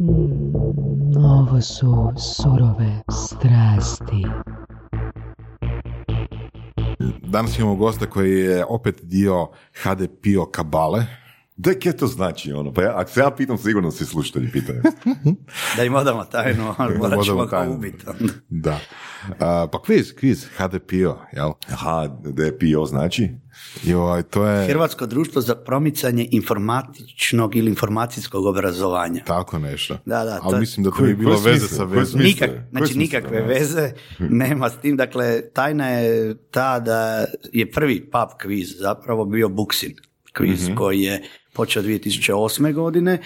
Mm, ovo su surove strasti. Danas imamo gosta koji je opet dio HDPO kabale. Da, kje to znači ono? Pa ja, ako se ja pitam, sigurno svi slušatelji pitaju. Da im odamo tajnu, ali morat ćemo ga ubiti. Da. A, pa kviz, kviz, HDPO, jel? Aha, DPO znači? Joj, to je Hrvatsko društvo za promicanje informatičnog ili informacijskog obrazovanja. tako nešto. Da, da, to Ali je- mislim da to Koji- nije bilo veze sa vezom. Nikak, znači nikakve veze nema s tim. Dakle, tajna je ta da je prvi pub kviz zapravo bio Buksin kviz koji je počeo 2008. godine,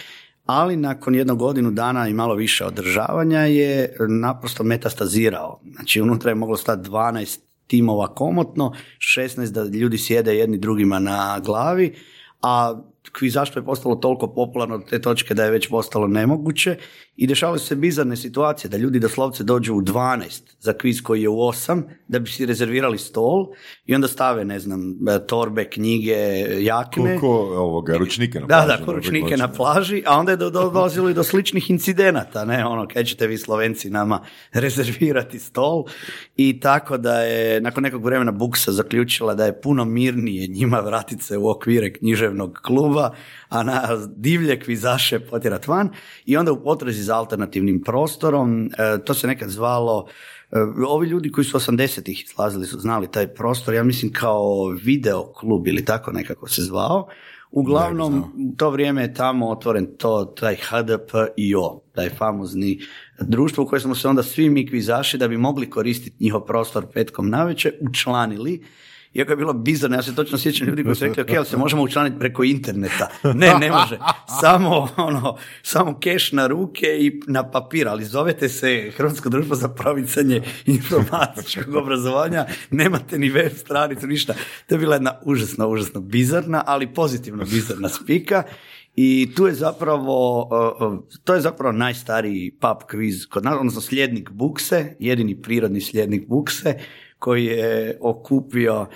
ali nakon jednog godinu dana i malo više održavanja je naprosto metastazirao. Znači, unutra je moglo stati 12 timova komotno, 16 da ljudi sjede jedni drugima na glavi, a kvizaštvo je postalo toliko popularno do te točke da je već postalo nemoguće. I dešavale su se bizarne situacije da ljudi doslovce dođu u 12 za kviz koji je u 8 da bi si rezervirali stol i onda stave, ne znam, torbe, knjige, jakne. Koliko ovoga, ručnike na Da, plaži, da, koručnike uvijek na plaži, a onda je do- do- dolazilo i do sličnih incidenata, ne, ono, kaj ćete vi Slovenci nama rezervirati stol. I tako da je nakon nekog vremena Buksa zaključila da je puno mirnije njima vratiti se u okvire književnog kluba, a na divlje kvizaše potjerat van i onda u potrazi za alternativnim prostorom, e, to se nekad zvalo E, Ovi ljudi koji su 80-ih izlazili su znali taj prostor, ja mislim kao video klub ili tako nekako se zvao. Uglavnom, u to vrijeme je tamo otvoren to, taj HDPIO, taj famozni društvo u koje smo se onda svi mi kvizaši da bi mogli koristiti njihov prostor petkom navečer učlanili iako je bilo bizarno, ja se točno sjećam ljudi koji su rekli, ok, ali se možemo učlaniti preko interneta. Ne, ne može. Samo, ono, samo keš na ruke i na papir, ali zovete se Hrvatsko društvo za promicanje informatičkog obrazovanja, nemate ni web stranicu, ništa. To je bila jedna užasno, užasno bizarna, ali pozitivno bizarna spika. I tu je zapravo, to je zapravo najstariji pub quiz kod nas, odnosno slijednik Bukse, jedini prirodni slijednik Bukse, koji je okupio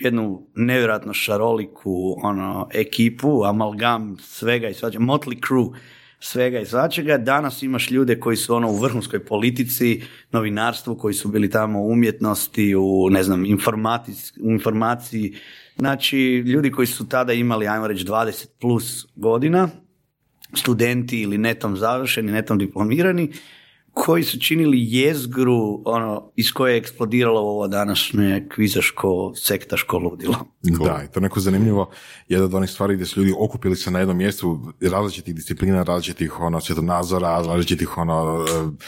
jednu nevjerojatno šaroliku ono, ekipu, amalgam svega i svačega, Motley Crue svega i svačega. Danas imaš ljude koji su ono u vrhunskoj politici, novinarstvu, koji su bili tamo u umjetnosti, u ne znam, u informaciji. Znači, ljudi koji su tada imali, ajmo reći, 20 plus godina, studenti ili netom završeni, netom diplomirani, koji su činili jezgru ono, iz koje je eksplodiralo ovo današnje kvizaško sektaško ludilo. Da, i to je neko zanimljivo. Jedna od onih stvari gdje su ljudi okupili se na jednom mjestu različitih disciplina, različitih ono, svjetonazora, različitih ono, e,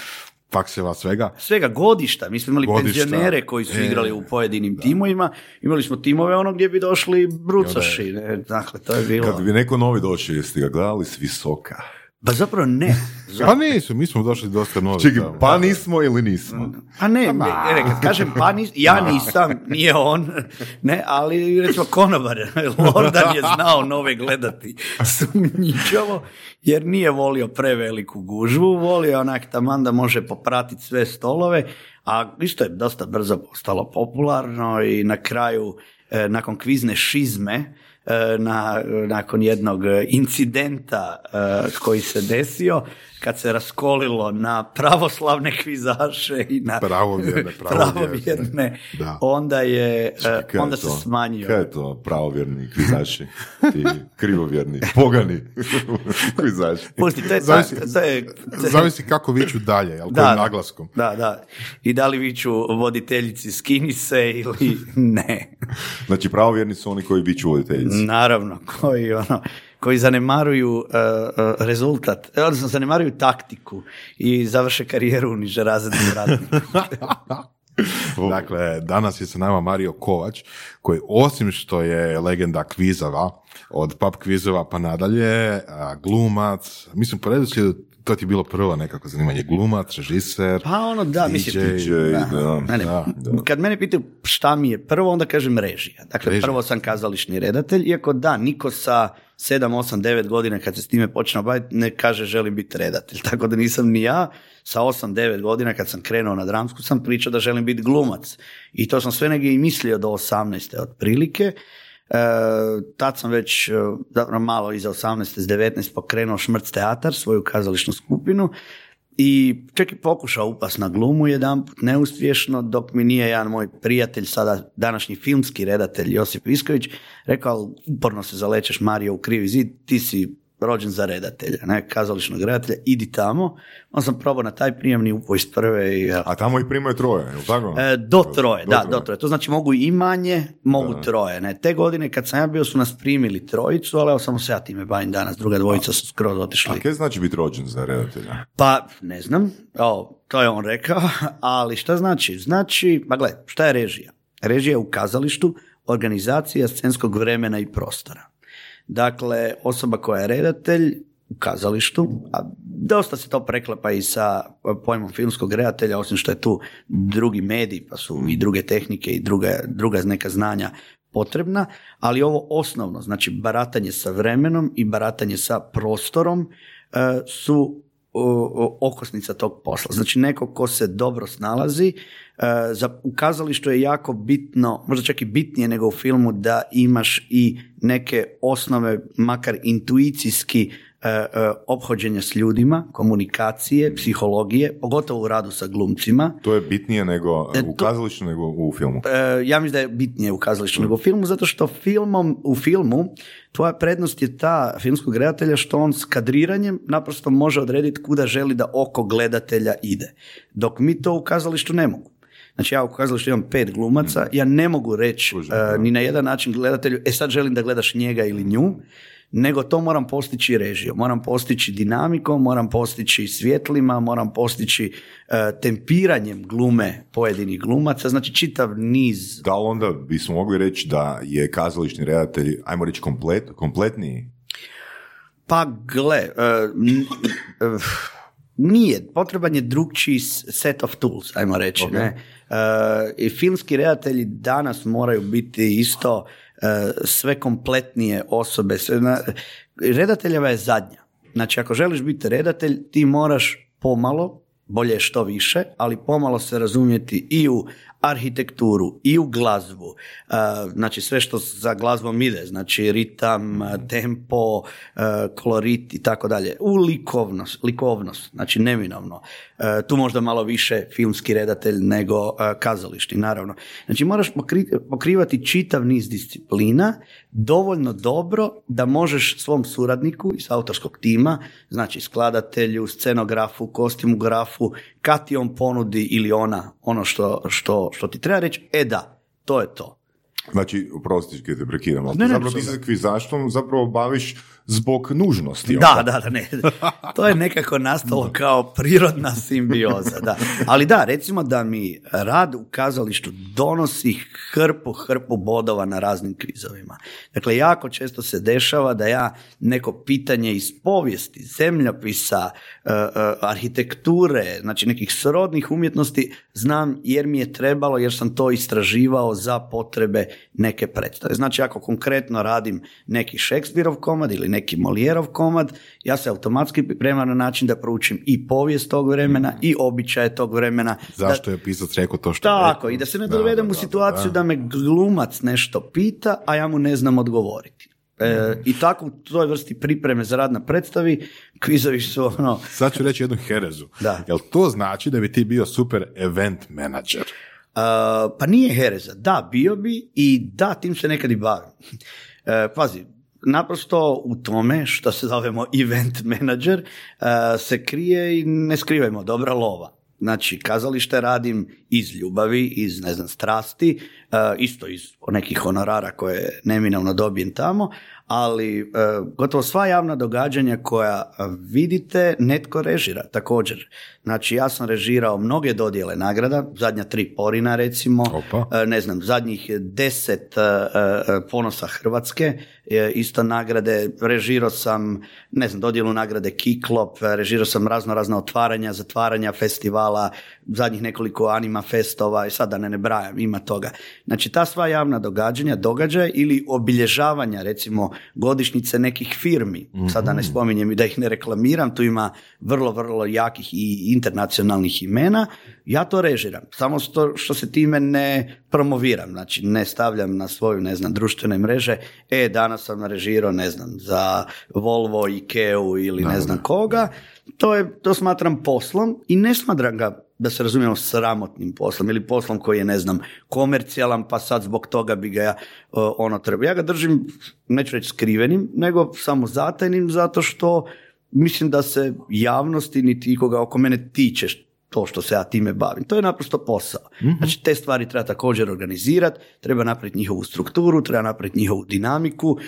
fakseva, svega. Svega godišta, mi smo imali Godišta. penzionere koji su E, igrali u pojedinim timovima, imali smo timove ono gdje bi došli brucoši, ne, dakle to je bilo. Kad bi neko novi došao, jeste ga gledali s visoka? Pa zapravo ne. Pa nisu, mi smo došli dosta novi. Čekaj, tamo. pa nismo ili nismo? A ne, ne, ne, kad kažem pa nis, ja nisam, nije on, ne, ali recimo konobar, Lordan je znao nove gledati sumnjičavo, jer nije volio preveliku gužvu, volio onak taman da može popratiti sve stolove, a isto je dosta brzo postalo popularno i na kraju, e, nakon kvizne šizme, na, nakon jednog incidenta e, koji se desio, kad se raskolilo na pravoslavne kvizaše i na Pravovjerne, pravovjerne. pravovjerne, Da. onda je, e, Kaj je onda se to? smanjio. Kaj je to pravovjerni kvizaši? Ti krivovjerni, pogani kvizaši. Pusti, to je, Zavisi- to je, Zavisi kako viću dalje, jel, Da, kojim naglaskom. da, da. I da li viću voditeljici skini se ili ne. Znači pravovjerni su oni koji biću voditeljici. Naravno, koji ono, koji zanemaruju uh, uh, rezultat, odnosno zanemaruju taktiku i završe karijeru u nižerazrednim radnikom. Dakle, danas je sa nama Mario Kovač, koji osim što je legenda kvizova, od pub kvizova pa nadalje, glumac, mislim po redoslijedu to ti je bilo prvo nekako zanimanje, glumac, režiser, Pa ono, da, DJ, mislim, DJ, da. Ne, ne, Da, Kad mene pitaju šta mi je prvo, onda kažem režija. Dakle, Režija. prvo sam kazališni redatelj, iako da, niko sa 7, 8, 9 godina kad se s time počne baviti ne kaže želim biti redatelj. Tako da nisam ni ja sa 8, 9 godina kad sam krenuo na dramsku sam pričao da želim biti glumac. I to sam sve negdje i mislio do 18. otprilike. Tad sam već e, zapravo malo iza 18. s 19 pokrenuo Šmrc teatar, svoju kazališnu skupinu i čak i pokušao upast na glumu jedanput neuspješno, dok mi nije jedan moj prijatelj, sada današnji filmski redatelj Josip Visković, rekao, uporno se zalećeš Mario u krivi zid, ti si rođen za redatelja, ne, kazališnog redatelja, idi tamo. On sam probao na taj prijemni upoj iz prve. I, A tamo ih primaju troje, je li tako? E, do troje, da, do troje. To znači mogu i manje, mogu troje. Ne. Te godine kad sam ja bio su nas primili trojicu, ali evo samo se ja time bavim danas, druga dvojica su skroz otišli. A kaj znači biti rođen za redatelja? Pa, ne znam, o, to je on rekao, ali šta znači? Znači, pa gle, šta je režija? Režija je u kazalištu, organizacija scenskog vremena i prostora. Dakle, osoba koja je redatelj u kazalištu, a dosta se to preklapa i sa pojmom filmskog redatelja, osim što je tu drugi medij, pa su i druge tehnike i druga, druga neka znanja potrebna, ali ovo osnovno, znači baratanje sa vremenom i baratanje sa prostorom e, su okosnica tog posla. Znači neko ko se dobro snalazi, e, za, u kazalištu je jako bitno, možda čak i bitnije nego u filmu, da imaš i neke osnove, makar intuicijski ophođenja s ljudima, komunikacije, psihologije, pogotovo u radu sa glumcima. To je bitnije nego e, u kazalištu nego u filmu? Ja mislim da je bitnije u kazalištu nego u filmu, zato što filmom, u filmu tvoja prednost je ta filmskog gledatelja što on s kadriranjem naprosto može odrediti kuda želi da oko gledatelja ide. Dok mi to u kazalištu ne mogu. Znači ja u kazalištu imam pet glumaca, ja ne mogu reći ni na jedan način gledatelju, e sad želim da gledaš njega ili nju, nego to moram postići režijom, moram postići dinamikom, moram postići svjetlima, moram postići uh, tempiranjem glume pojedinih glumaca, znači čitav niz. Da li onda bismo mogli reći da je kazališni redatelj, ajmo reći, komplet, kompletniji? Pa gle, uh, nije, potreban je drugčiji set of tools, ajmo reći. Ne? I filmski redatelji danas moraju biti isto sve kompletnije osobe. Sve na, redateljeva je zadnja. Znači, ako želiš biti redatelj, ti moraš pomalo, bolje što više, ali pomalo se razumjeti i u arhitekturu i u glazbu, znači sve što za glazbom ide, znači ritam, tempo, kolorit i tako dalje, u likovnost, likovnost, znači neminovno. Tu možda malo više filmski redatelj nego kazališti, naravno. Znači moraš pokrivati čitav niz disciplina dovoljno dobro da možeš svom suradniku iz autorskog tima, znači skladatelju, scenografu, kostimugrafu, kad ti on ponudi ili ona ono što, što, što ti treba reći, e da, to je to. Znači, oprosti, te prekidam, ali ne, zapravo ti se kvizaštvom zapravo baviš zbog nužnosti. Da, da, da, ne. To je nekako nastalo kao prirodna simbioza, da. Ali da, recimo da mi rad u kazalištu donosi hrpu, hrpu bodova na raznim kvizovima. Dakle, jako često se dešava da ja neko pitanje iz povijesti, zemljopisa, e, e, arhitekture, znači nekih srodnih umjetnosti znam jer mi je trebalo, jer sam to istraživao za potrebe neke predstave. Znači, ako konkretno radim neki Šekspirov komad ili neki Molijerov komad, ja se automatski pripremam na način da proučim i povijest tog vremena i običaje tog vremena. Zašto je pisac rekao to što Tako, i da se ne dovedem u situaciju da, me glumac nešto pita, a ja mu ne znam odgovoriti. E, I tako u toj vrsti pripreme za rad na predstavi, kvizovi su ono... Sad ću reći jednu herezu. Da. Jel to znači da bi ti bio super event manager? Uh, pa nije hereza. Da, bio bi i da, tim se nekad i bavim. Uh, pazi, naprosto u tome što se zovemo event manager uh, se krije i ne skrivajmo dobra lova. Znači, kazalište radim iz ljubavi, iz, ne znam, strasti, isto iz nekih honorara koje neminovno dobijem tamo, ali uh, gotovo sva javna događanja koja vidite, netko režira također. Znači, ja sam režirao mnoge dodjele nagrada, zadnja tri porina recimo, Opa. ne znam, zadnjih deset ponosa Hrvatske, isto nagrade, režirao sam, ne znam, dodjelu nagrade Kiklop, režirao sam razno razna otvaranja, zatvaranja festivala, zadnjih nekoliko anima festova i sad da ne ne brajam, ima toga. Znači ta sva javna događanja, događaja ili obilježavanja recimo godišnjice nekih firmi, sad da ne spominjem i da ih ne reklamiram, tu ima vrlo, vrlo jakih i internacionalnih imena, ja to režiram. Samo što, što se time ne promoviram, znači ne stavljam na svoju, ne znam, društvene mreže, e, danas sam režirao, ne znam, za Volvo, Ikeu ili ne znam koga, to, je, to smatram poslom i ne smatram ga da se razumijemo sramotnim poslom ili poslom koji je, ne znam, komercijalan, pa sad zbog toga bi ga ja uh, ono treba. Ja ga držim, neću reći skrivenim, nego samo zatajnim, zato što mislim da se javnosti niti ikoga oko mene tiče to što se ja time bavim. To je naprosto posao. Znači te stvari treba također organizirati, treba napraviti njihovu strukturu, treba napraviti njihovu dinamiku.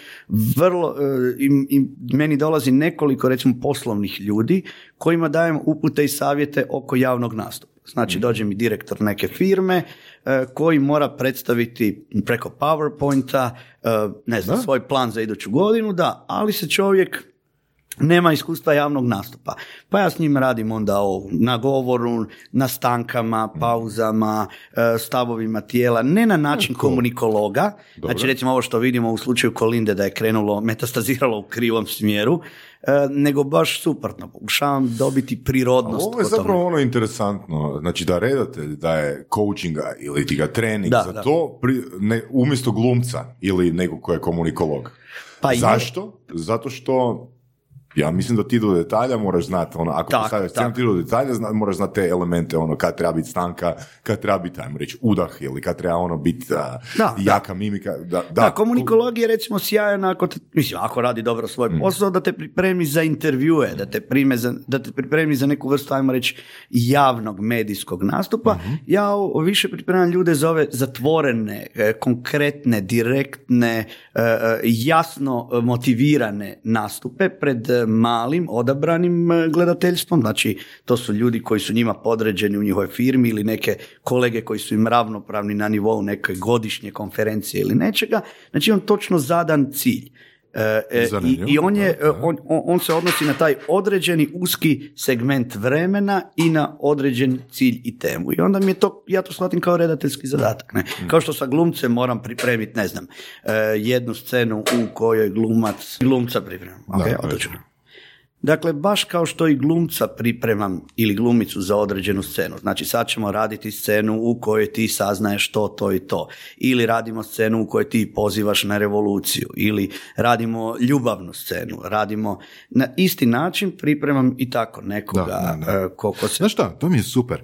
Vrlo, e, i, i meni dolazi nekoliko recimo poslovnih ljudi kojima dajem upute i savjete oko javnog nastupa. Znači dođe mi direktor neke firme e, koji mora predstaviti preko PowerPointa e, ne znam, svoj plan za iduću godinu, da, ali se čovjek nema iskustva javnog nastupa. Pa ja s njim radim onda o na govoru, na stankama, pauzama, e, stavovima tijela, ne na način komunikologa, znači recimo ovo što vidimo u slučaju Kolinde da je krenulo, metastaziralo u krivom smjeru, e, nego baš suprotno, pokušavam dobiti prirodnost. Ovo je zapravo ono interesantno, znači da redatelj daje coachinga ili ti ga trening Da, za da. to pri, ne, umjesto glumca ili nekog ko je komunikolog. Pa je. Zašto? Zato što ja mislim da ti do detalja moraš znati, ono, ako postavljaš tako. ti do detalja zna, moraš znati te elemente, ono, kad treba biti stanka, kad treba biti, ajmo reći, udah ili kad treba ono biti a, Da, jaka mimika. Da, da, Da, komunikolog je recimo sjajan ako te, mislim, ako radi dobro svoj Mm. posao, da te pripremi za intervjue, da te, prime za, da te pripremi za neku vrstu, ajmo reći, javnog medijskog nastupa. Mhm. Ja o- više pripremam ljude za ove zatvorene, e, konkretne, direktne, e, e, jasno motivirane nastupe pred malim, odabranim e, gledateljstvom. Znači, to su ljudi koji su njima podređeni u njihovoj firmi ili neke kolege koji su im ravnopravni na nivou neke godišnje konferencije ili nečega. Znači, on točno zadan cilj. E, e, i, I on, je, e, on, on- se odnosi na taj određeni uski segment vremena i na određen cilj i temu. I onda mi je to, ja to shvatim kao redateljski zadatak. Ne? Kao što sa glumcem moram pripremiti, ne znam, jednu scenu u kojoj glumac, glumca pripremam. Ok, Da. Dakle, baš kao što i glumca pripremam ili glumicu za određenu scenu. Znači, sad ćemo raditi scenu u kojoj ti saznaješ to, to i to. Ili radimo scenu u kojoj ti pozivaš na revoluciju. Ili radimo ljubavnu scenu. Radimo na isti način pripremam i tako nekoga Da, da, da. e, ko, ko se... Znaš šta, to mi je super.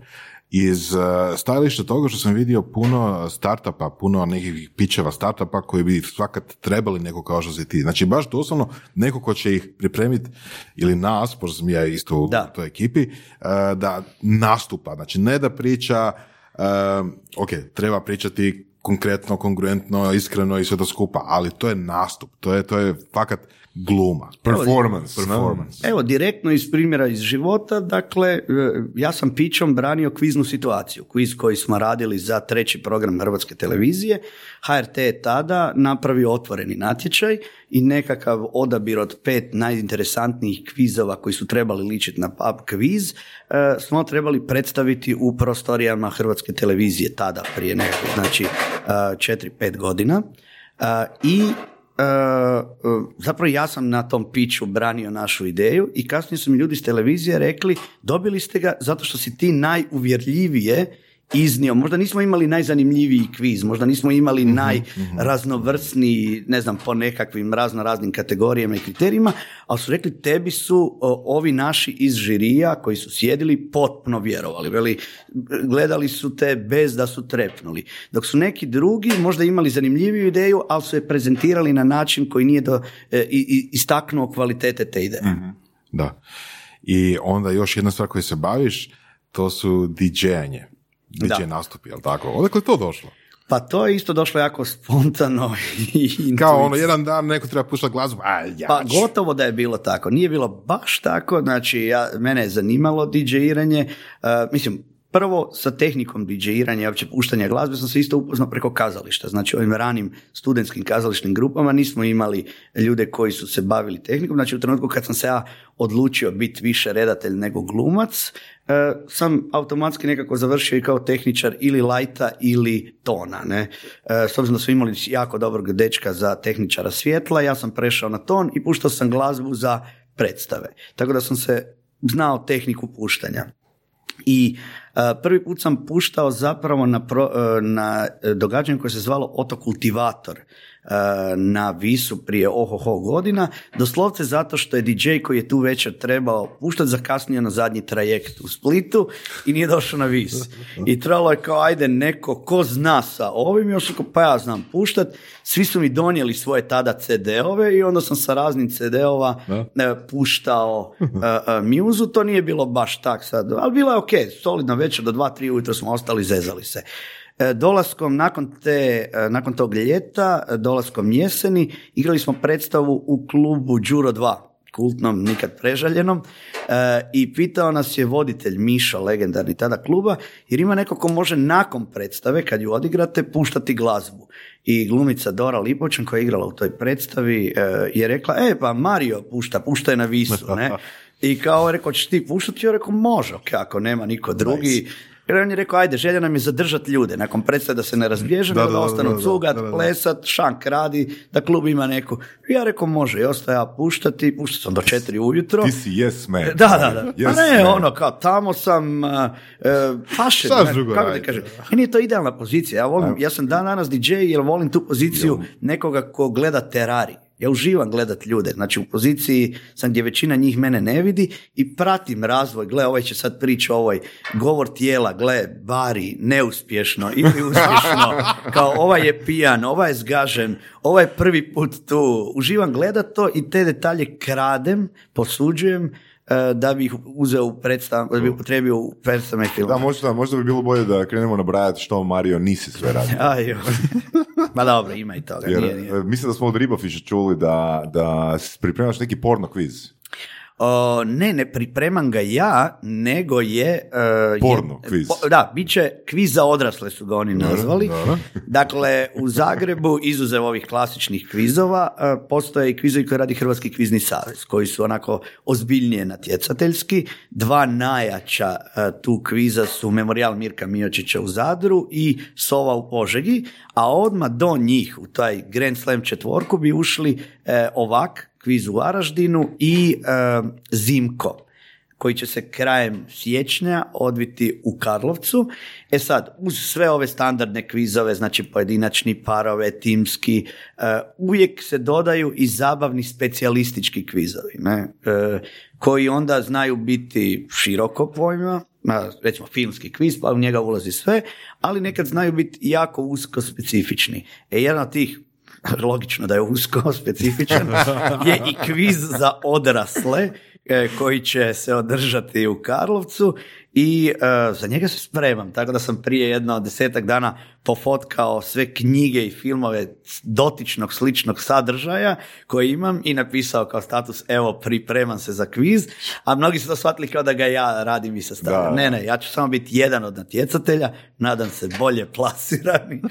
Iz uh, stajališta toga što sam vidio puno startupa, puno nekih pičeva startupa koji bi svakat trebali neko kao što si ti. Znači baš doslovno neko ko će ih pripremiti ili nas, pošto sam ja isto u Da. toj ekipi, uh, da nastupa. Znači ne da priča, uh, ok, treba pričati konkretno, kongruentno, iskreno i sve to skupa, ali to je nastup, to je, to je fakat gluma. Performance. Performance. Evo, direktno iz primjera iz života, dakle, e, ja sam pićom branio kviznu situaciju, kviz koji smo radili za treći program Hrvatske televizije. HRT je tada napravio otvoreni natječaj i nekakav odabir od pet najinteresantnijih kvizova koji su trebali ličiti na pub kviz, e, smo trebali predstaviti u prostorijama Hrvatske televizije tada, prije nekakvih, znači, 4-5 godina. E, I E, e, zapravo ja sam na tom piću branio našu ideju i kasnije su mi ljudi s televizije rekli dobili ste ga zato što si ti najuvjerljivije iznio, možda nismo imali najzanimljiviji kviz, možda nismo imali najraznovrsniji, ne znam, po nekakvim razno raznim kategorijama i kriterijima, ali su rekli tebi su o, ovi naši iz žirija koji su sjedili potpuno vjerovali, veli, gledali su te bez da su trepnuli. Dok su neki drugi možda imali zanimljiviju ideju, ali su je prezentirali na način koji nije do, e, i- i- istaknuo kvalitete te ideje. Da. I onda još jedna stvar koju se baviš, to su DJ-anje. DJ Da. nastupi, jel tako? Odakle je to došlo? Pa to je isto došlo jako spontano i Kao ono, jedan dan neko treba puštati glazbu, a ja Pa gotovo da je bilo tako. Nije bilo baš tako, znači ja, mene je zanimalo DJ-iranje, uh, mislim, Prvo, sa tehnikom DJ-iranja i uopće puštanja glazbe sam se isto upoznao preko kazališta. Znači, ovim ranim studentskim kazališnim grupama nismo imali ljude koji su se bavili tehnikom. Znači, u trenutku kad sam se ja odlučio biti više redatelj nego glumac, e, sam automatski nekako završio i kao tehničar ili lajta ili tona. Ne? E, s obzirom da smo imali jako dobrog dečka za tehničara svjetla, ja sam prešao na ton i puštao sam glazbu za predstave. Tako da sam se znao tehniku puštanja. I e, prvi put sam puštao zapravo na, pro, e, na događanje koje se zvalo Otokultivator na Visu prije ohoho godina, doslovce zato što je DJ koji je tu večer trebao puštati zakasnio na zadnji trajekt u Splitu i nije došao na Vis. I trebalo je kao ajde neko ko zna sa ovim, još ako pa ja znam puštat, svi su mi donijeli svoje tada CD-ove i onda sam sa raznim CD-ova e, puštao uh, to nije bilo baš tak sad, ali bilo je ok, solidna večer do 2-3 ujutro smo ostali, zezali se. E, dolaskom nakon, te, e, nakon tog ljeta, e, dolaskom jeseni, igrali smo predstavu u klubu Đuro 2, kultnom, nikad prežaljenom, i pitao nas je voditelj Miša, legendarni tada kluba, jer ima neko ko može nakon predstave, kad ju odigrate, puštati glazbu. I glumica Dora Lipočan, koja je igrala u toj predstavi, je rekla, e pa Mario pušta, pušta je na visu, ne? I kao rekao, ćeš ti puštati? Ja rekao, može, ako nema niko drugi. Jer on je rekao, ajde, želja nam je zadržati ljude, nakon predstave da se ne razbježe, da, da, da, ostanu cugat, plesat, šank radi, da klub ima neku. Ja rekao, može, i ostaje ja puštati, puštao sam do četiri ujutro. Ti si yes man. Da, da, da. Yes A ne, ono, kao, tamo sam, uh, paše, ne, kako da kažem. Meni je to idealna pozicija, ja, volim, ja sam dan danas DJ jer volim tu poziciju nekoga ko gleda terari. Ja uživam gledat ljude, znači u poziciji sam gdje većina njih mene ne vidi i pratim razvoj, gle ovaj će sad priča ovoj govor tijela, gle bari, neuspješno ili uspješno, kao ovaj je pijan, ovaj je zgažen, ovaj je prvi put tu, uživam gledat to i te detalje kradem, posuđujem, da bi ih uzeo predstav, da bi upotrebio u predstavne filme. Da, možda, možda bi bilo bolje da krenemo nabrajati što Mario nisi sve radio. Aj, Ma dobro, ima i toga. Jer, nije, nije. E, Mislim da smo od Ribofiša čuli da, da pripremaš neki porno kviz. O, ne, ne pripremam ga ja, nego je... Uh, Porno, kviz. da, bit će kviz za odrasle su ga oni nazvali. Dakle, u Zagrebu, izuzev ovih klasičnih kvizova, uh, postoje i kvizovi koji radi Hrvatski kvizni savez, koji su onako ozbiljnije natjecateljski. Dva najjača uh, tu kviza su Memorial Mirka Miočića u Zadru i Sova u Požegi, a odmah do njih, u taj Grand Slam četvorku, bi ušli ovak, kviz u Varaždinu i e, Zimko koji će se krajem siječnja odviti u Karlovcu. E sad, uz sve ove standardne kvizove, znači pojedinačni parove, timski, e, uvijek se dodaju i zabavni specijalistički kvizovi, ne? E, koji onda znaju biti široko pojma, recimo filmski kviz, pa u njega ulazi sve, ali nekad znaju biti jako usko specifični. E, jedan od tih logično da je usko specifičan, je i kviz za odrasle e, koji će se održati u Karlovcu i uh, za njega se spremam, tako da sam prije jedno desetak dana pofotkao sve knjige i filmove dotičnog sličnog sadržaja koje imam i napisao kao status evo pripremam se za kviz, a mnogi su to shvatili kao da ga ja radim i sastavljam. Ne, ne, ja ću samo biti jedan od natjecatelja, nadam se bolje plasirani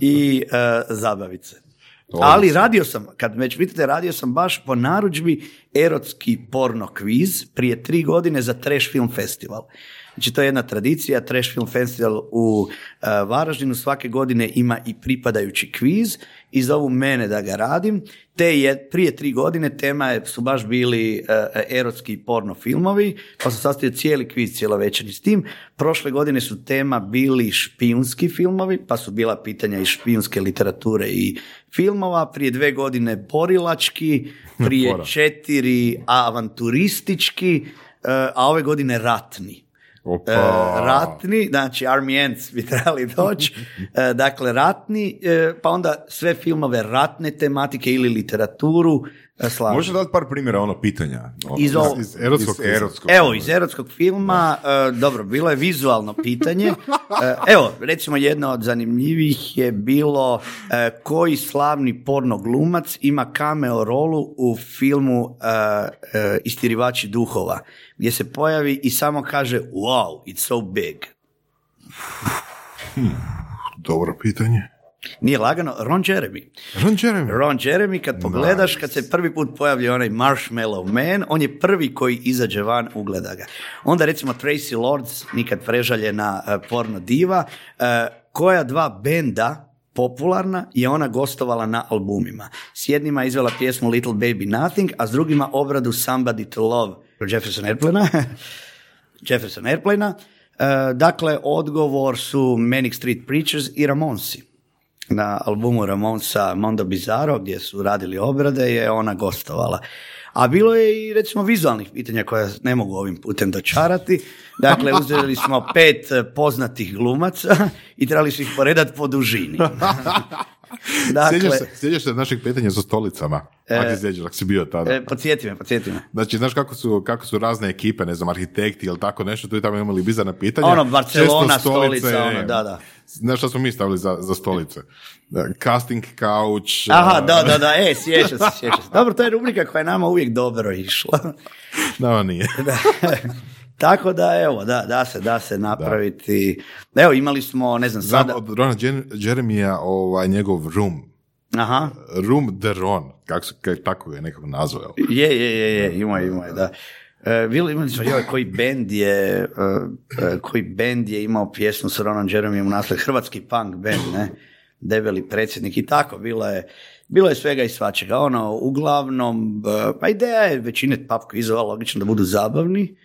i uh, zabaviti se. Ali radio sam, kad već vidite, radio sam baš po narudžbi erotski porno kviz prije tri godine za Trash Film Festival. Znači to je jedna tradicija, Trash Film Festival u uh, Varaždinu svake godine ima i pripadajući kviz i zovu mene da ga radim. Te je prije tri godine tema je, su baš bili uh, erotski porno filmovi, pa sam sastavio cijeli kviz cjelovečerni s tim. Prošle godine su tema bili špijunski filmovi, pa su bila pitanja iz špijunske literature i filmova. Prije dve godine borilački, prije četiri avanturistički, uh, a ove godine ratni. Opa. E, ratni, znači Army Ants bi trebali doći, e, dakle ratni, e, pa onda sve filmove ratne tematike ili literaturu, Slažem. Može dati par primjera ono pitanja? Ono, iz, iz, erotskog, erotskog Evo, iz erotskog filma, dobro, bilo je vizualno pitanje. evo, recimo jedno od zanimljivih je bilo koji slavni porno glumac ima cameo rolu u filmu Istirivači duhova gdje se pojavi i samo kaže wow, it's so big. Dobro pitanje. Nije lagano, Ron Jeremy. Ron Jeremy. Ron Jeremy, kad pogledaš, kad se prvi put pojavlja onaj Marshmallow Man, on je prvi koji izađe van, ugleda ga. Onda recimo Tracy Lords, nikad prežaljena uh, porno diva, uh, koja dva benda popularna je ona gostovala na albumima. S jednima je izvela pjesmu Little Baby Nothing, a s drugima obradu Somebody to Love Jefferson Airplane Jefferson Airplane dakle, odgovor su Manic Street Preachers i Ramonsi na albumu Ramonsa Mondo Bizarro gdje su radili obrade je ona gostovala. A bilo je i recimo vizualnih pitanja koja ne mogu ovim putem dočarati. Dakle, uzeli smo pet poznatih glumaca i trebali su ih poredati po dužini. dakle, sjećaš, se, sjećaš se naših pitanja sa stolicama? Ako se sjećaš, ako si bio tada. E, podsjeti me, podsjeti me. Znači, znaš kako su, kako su razne ekipe, ne znam, arhitekti ili tako nešto, tu i tamo imali bizarna pitanja. Ono, Barcelona, stolica, ono, da, da. Znaš šta smo mi stavili za, za stolice? Casting couch. Aha, da, da, da, e, sjeća se, sjeća se. Dobro, to je rubrika koja je nama uvijek dobro išla. no, nije. Tako da, evo, da, da se, da se napraviti. Da. Evo, imali smo, ne znam, sada... Znam od Rona Jeremija, ovaj, njegov room. Aha. Room the Ron, kako, se, tako je nekako nazvao. Je, je, je, je, ima, ima, da. Uh, imali smo, joj, koji bend je, uh, koji bend je imao pjesmu s Ronan Jeremijom u nasled, hrvatski punk band, ne, debeli predsjednik i tako, bilo je, bilo je svega i svačega, ono, uglavnom, pa ideja je većine pub kvizova logično da budu zabavni,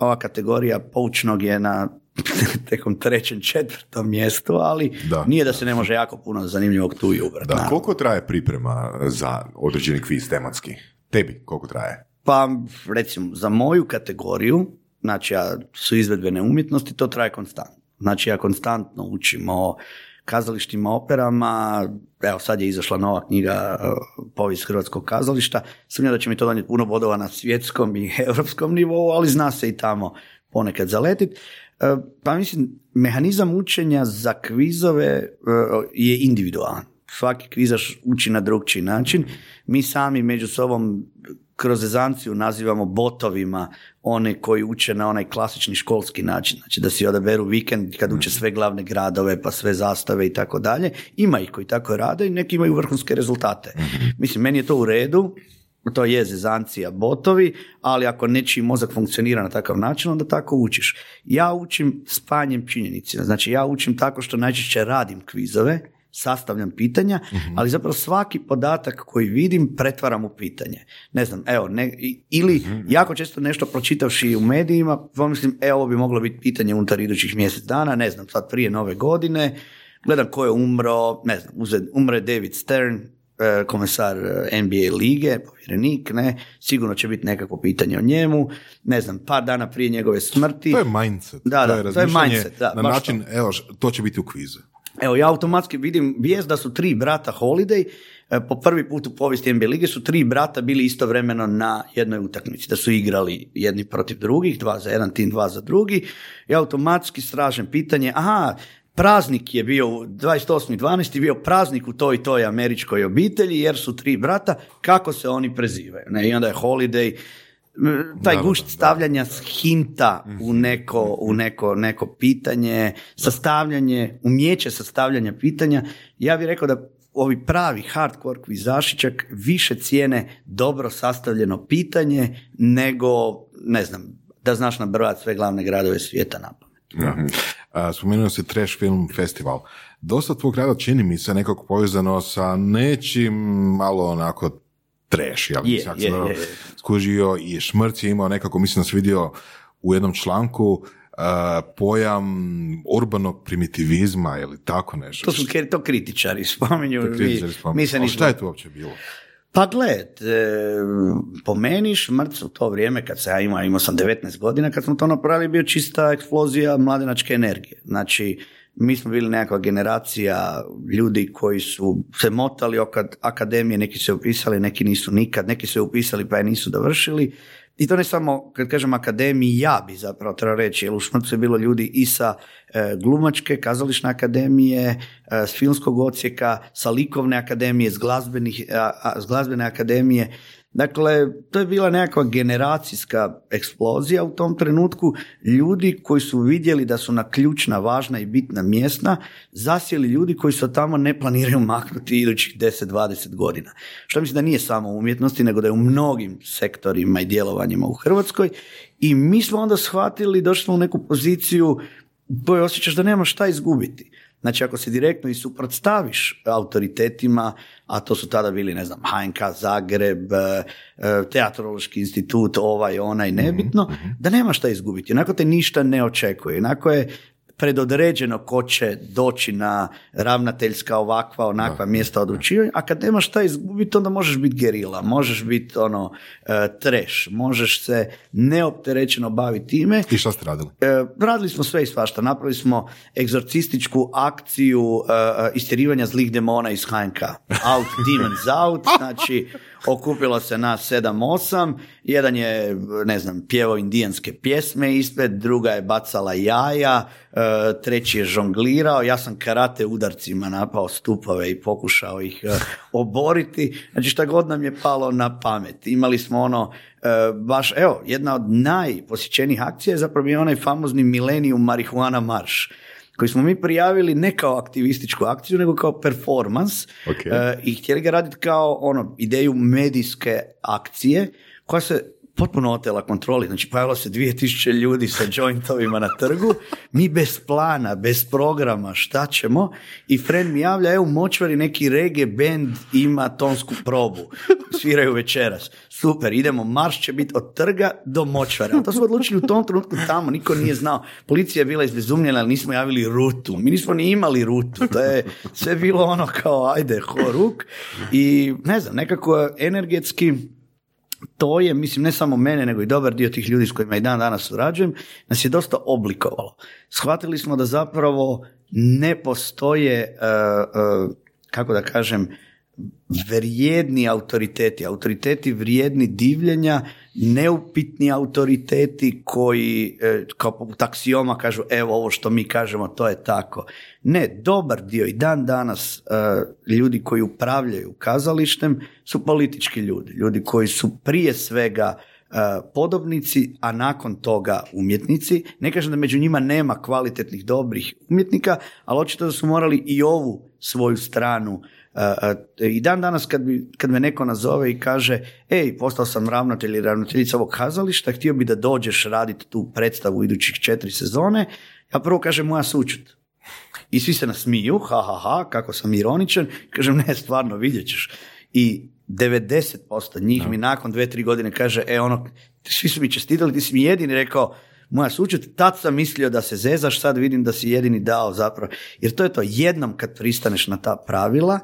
ova kategorija poučnog je na tekom trećem, četvrtom mjestu, ali da, nije da se ne može jako puno zanimljivog tu i ubrati. Da, koliko traje priprema za određeni kviz tematski? Tebi, koliko traje? Pa, recimo, za moju kategoriju, znači ja su izvedbene umjetnosti, to traje konstantno. Znači ja konstantno učimo kazalištima, operama, evo sad je izašla nova knjiga Povijest hrvatskog kazališta, sumnjam da će mi to donijeti puno bodova na svjetskom i europskom nivou, ali zna se i tamo ponekad zaletit. E, pa mislim, mehanizam učenja za kvizove e, je individualan. Svaki kvizaš uči na drugčiji način. Mi sami među sobom kroz ezanciju nazivamo botovima one koji uče na onaj klasični školski način, znači da si odaberu vikend kad uče sve glavne gradove pa sve zastave i tako dalje. Ima ih koji tako rade i neki imaju vrhunske rezultate. Mislim, meni je to u redu, to je zezancija botovi, ali ako nečiji mozak funkcionira na takav način, onda tako učiš. Ja učim spanjem činjenicima, znači ja učim tako što najčešće radim kvizove, sastavljam pitanja, mhm. ali zapravo svaki podatak koji vidim pretvaram u pitanje. Ne znam, evo, ne, ili mhm. jako često nešto pročitavši u medijima, pomislim, e, ovo bi moglo biti pitanje unutar idućih mjesec dana, ne znam, sad prije nove godine, gledam ko je umro, ne znam, umre David Stern, e, komesar e, NBA lige, povjerenik, ne, sigurno će biti nekako pitanje o njemu, ne znam, par dana prije njegove smrti. To je mindset. Da, da, to je, to je mindset. Da, na način, to. evo, to će biti u kvizu. Evo, ja automatski vidim vijest da su tri brata Holiday, e, po prvi put u povijesti NBA lige su tri brata bili istovremeno na jednoj utakmici, da su igrali jedni protiv drugih, dva za jedan tim, dva za drugi. Ja automatski stražem pitanje, aha, praznik je bio, 28.12. bio praznik u toj toj američkoj obitelji, jer su tri brata, kako se oni prezivaju. Ne? I onda je Holiday, taj gušt stavljanja hinta u mhm. neko, u neko, neko pitanje, sastavljanje, umjeće sastavljanja pitanja, ja bih rekao da ovi pravi hardcore kvizašićak više cijene dobro sastavljeno pitanje nego, ne znam, da znaš nabrojati sve glavne gradove svijeta na pamet. Mhm. Spomenuo si Trash Film Festival. Dosta tvog rada čini mi se nekako povezano sa nečim malo onako trash, ja bih je, je, skužio i Šmrc je imao nekako, mislim da sam vidio u jednom članku uh, pojam urbanog primitivizma ili tako nešto. To su to kritičari spominju. To kritičari spominju. Mi, mi šta je to uopće bilo? Pa gled, e, po meni Šmrc u to vrijeme kad se ja imao, imao sam 19 godina, kad smo to napravili, bio čista eksplozija mladenačke energije. Znači, mi smo bili nekakva generacija ljudi koji su se motali oko akademije, neki se upisali, neki nisu nikad, neki se upisali pa je nisu dovršili. I to ne samo, kad kažem akademiji, ja bi zapravo trebao reći, jer u Šmrcu je bilo ljudi i sa e, glumačke, kazališne akademije, e, s filmskog ocijeka, sa likovne akademije, s, glazbenih, s glazbene akademije. Dakle, to je bila nekakva generacijska eksplozija u tom trenutku. Ljudi koji su vidjeli da su na ključna, važna i bitna mjesta zasjeli ljudi koji se tamo ne planiraju maknuti idućih 10-20 godina. Što mislim da nije samo u umjetnosti, nego da je u mnogim sektorima i djelovanjima u Hrvatskoj. I mi smo onda shvatili, došli smo u neku poziciju u kojoj osjećaš da nema šta izgubiti. Znači, ako se direktno i suprotstaviš autoritetima, a to su tada bili, ne znam, HNK Zagreb, e, Teatrološki institut, ovaj, onaj, nebitno, da nema šta izgubiti. Onako te ništa ne očekuje. Onako je predodređeno ko će doći na ravnateljska ovakva, onakva mjesta odlučivanja, a kad nemaš šta izgubiti, onda možeš biti gerila, možeš biti ono e, treš, možeš se neopterećeno baviti time. I šta ste radili? E, radili smo sve i svašta. Napravili smo egzorcističku akciju e, istjerivanja zlih demona iz HNK. Out demons out, znači okupilo se nas sedam, osam, jedan je, ne znam, pjevao indijanske pjesme ispred, druga je bacala jaja, e, treći je žonglirao, ja sam karate udarcima napao stupove i pokušao ih e, oboriti, znači šta god nam je palo na pamet. Imali smo ono, e, baš, evo, jedna od najposjećenijih akcija je zapravo je onaj famozni Millennium Marihuana Marš koji smo mi prijavili ne kao aktivističku akciju, nego kao performans Okay. i htjeli ga raditi kao ono, ideju medijske akcije koja se potpuno otela kontroli. Znači, pojavilo se 2000 ljudi sa jointovima na trgu, mi bez plana, bez programa, šta ćemo? I friend mi javlja, evo, močvari neki reggae band ima tonsku probu. Sviraju večeras. Super, idemo, marš će biti od trga do močvara. A to smo odlučili u tom trenutku tamo, niko nije znao. Policija je bila izbezumljena, ali nismo javili rutu. Mi nismo ni imali rutu. To je sve bilo ono kao, ajde, horuk. I ne znam, nekako energetski to je, mislim, ne samo mene, nego i dobar dio tih ljudi s kojima i dan danas surađujem, nas je dosta oblikovalo. Shvatili smo da zapravo ne postoje, e, e, kako da kažem, vrijedni autoriteti, autoriteti vrijedni divljenja, neupitni autoriteti koji e, kao poput aksioma kažu evo ovo što mi kažemo to je tako. Ne, dobar dio i dan danas e, ljudi koji upravljaju kazalištem su politički ljudi, ljudi koji su prije svega e, podobnici, a nakon toga umjetnici. Ne kažem da među njima nema kvalitetnih, dobrih umjetnika, ali očito da su morali i ovu svoju stranu i dan danas kad, bi, kad me neko nazove i kaže ej, postao sam ravnatelj ili ravnateljica ovog kazališta, htio bi da dođeš raditi tu predstavu idućih četiri sezone, ja prvo kažem moja sučut. I svi se nasmiju, ha, ha, ha, kako sam ironičan, kažem ne, stvarno, vidjet ćeš. I 90% njih mi nakon dve, tri godine kaže, e ono, svi su mi čestitali, ti si mi jedini rekao, moja sučut, tad sam mislio da se zezaš, sad vidim da si jedini dao zapravo. Jer to je to, jednom kad pristaneš na ta pravila,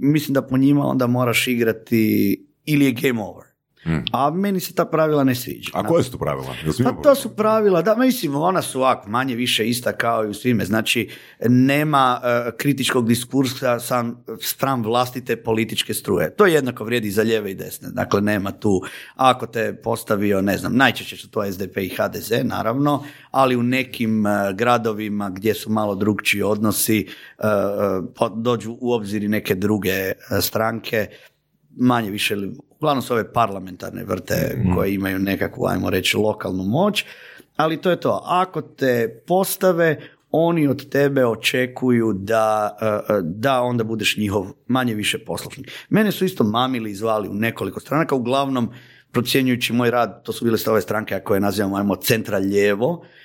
mislim da po njima onda moraš igrati ili je game over. Hmm. A meni se ta pravila ne sviđa. A koje su to pravila? Pa to su pravila, da, mislim, ona su ovak, manje više ista kao i u svime. Znači, nema uh, kritičkog diskursa sam spram vlastite političke struje. To jednako vrijedi za lijeve i desne. Dakle, nema tu, ako te postavio, ne znam, najčešće su to SDP i HDZ, naravno, ali u nekim uh, gradovima gdje su malo drugčiji odnosi, uh, dođu u obzir neke druge stranke, manje više uglavnom su ove parlamentarne vrte mhm. koje imaju nekakvu, ajmo reći, lokalnu moć, ali to je to. Ako te postave, oni od tebe očekuju da, e, e, da onda budeš njihov manje više poslušnik. Mene su isto mamili i zvali u nekoliko stranaka, uglavnom procjenjujući moj rad, to su bile ove stranke koje nazivamo ajmo centra lijevo, E,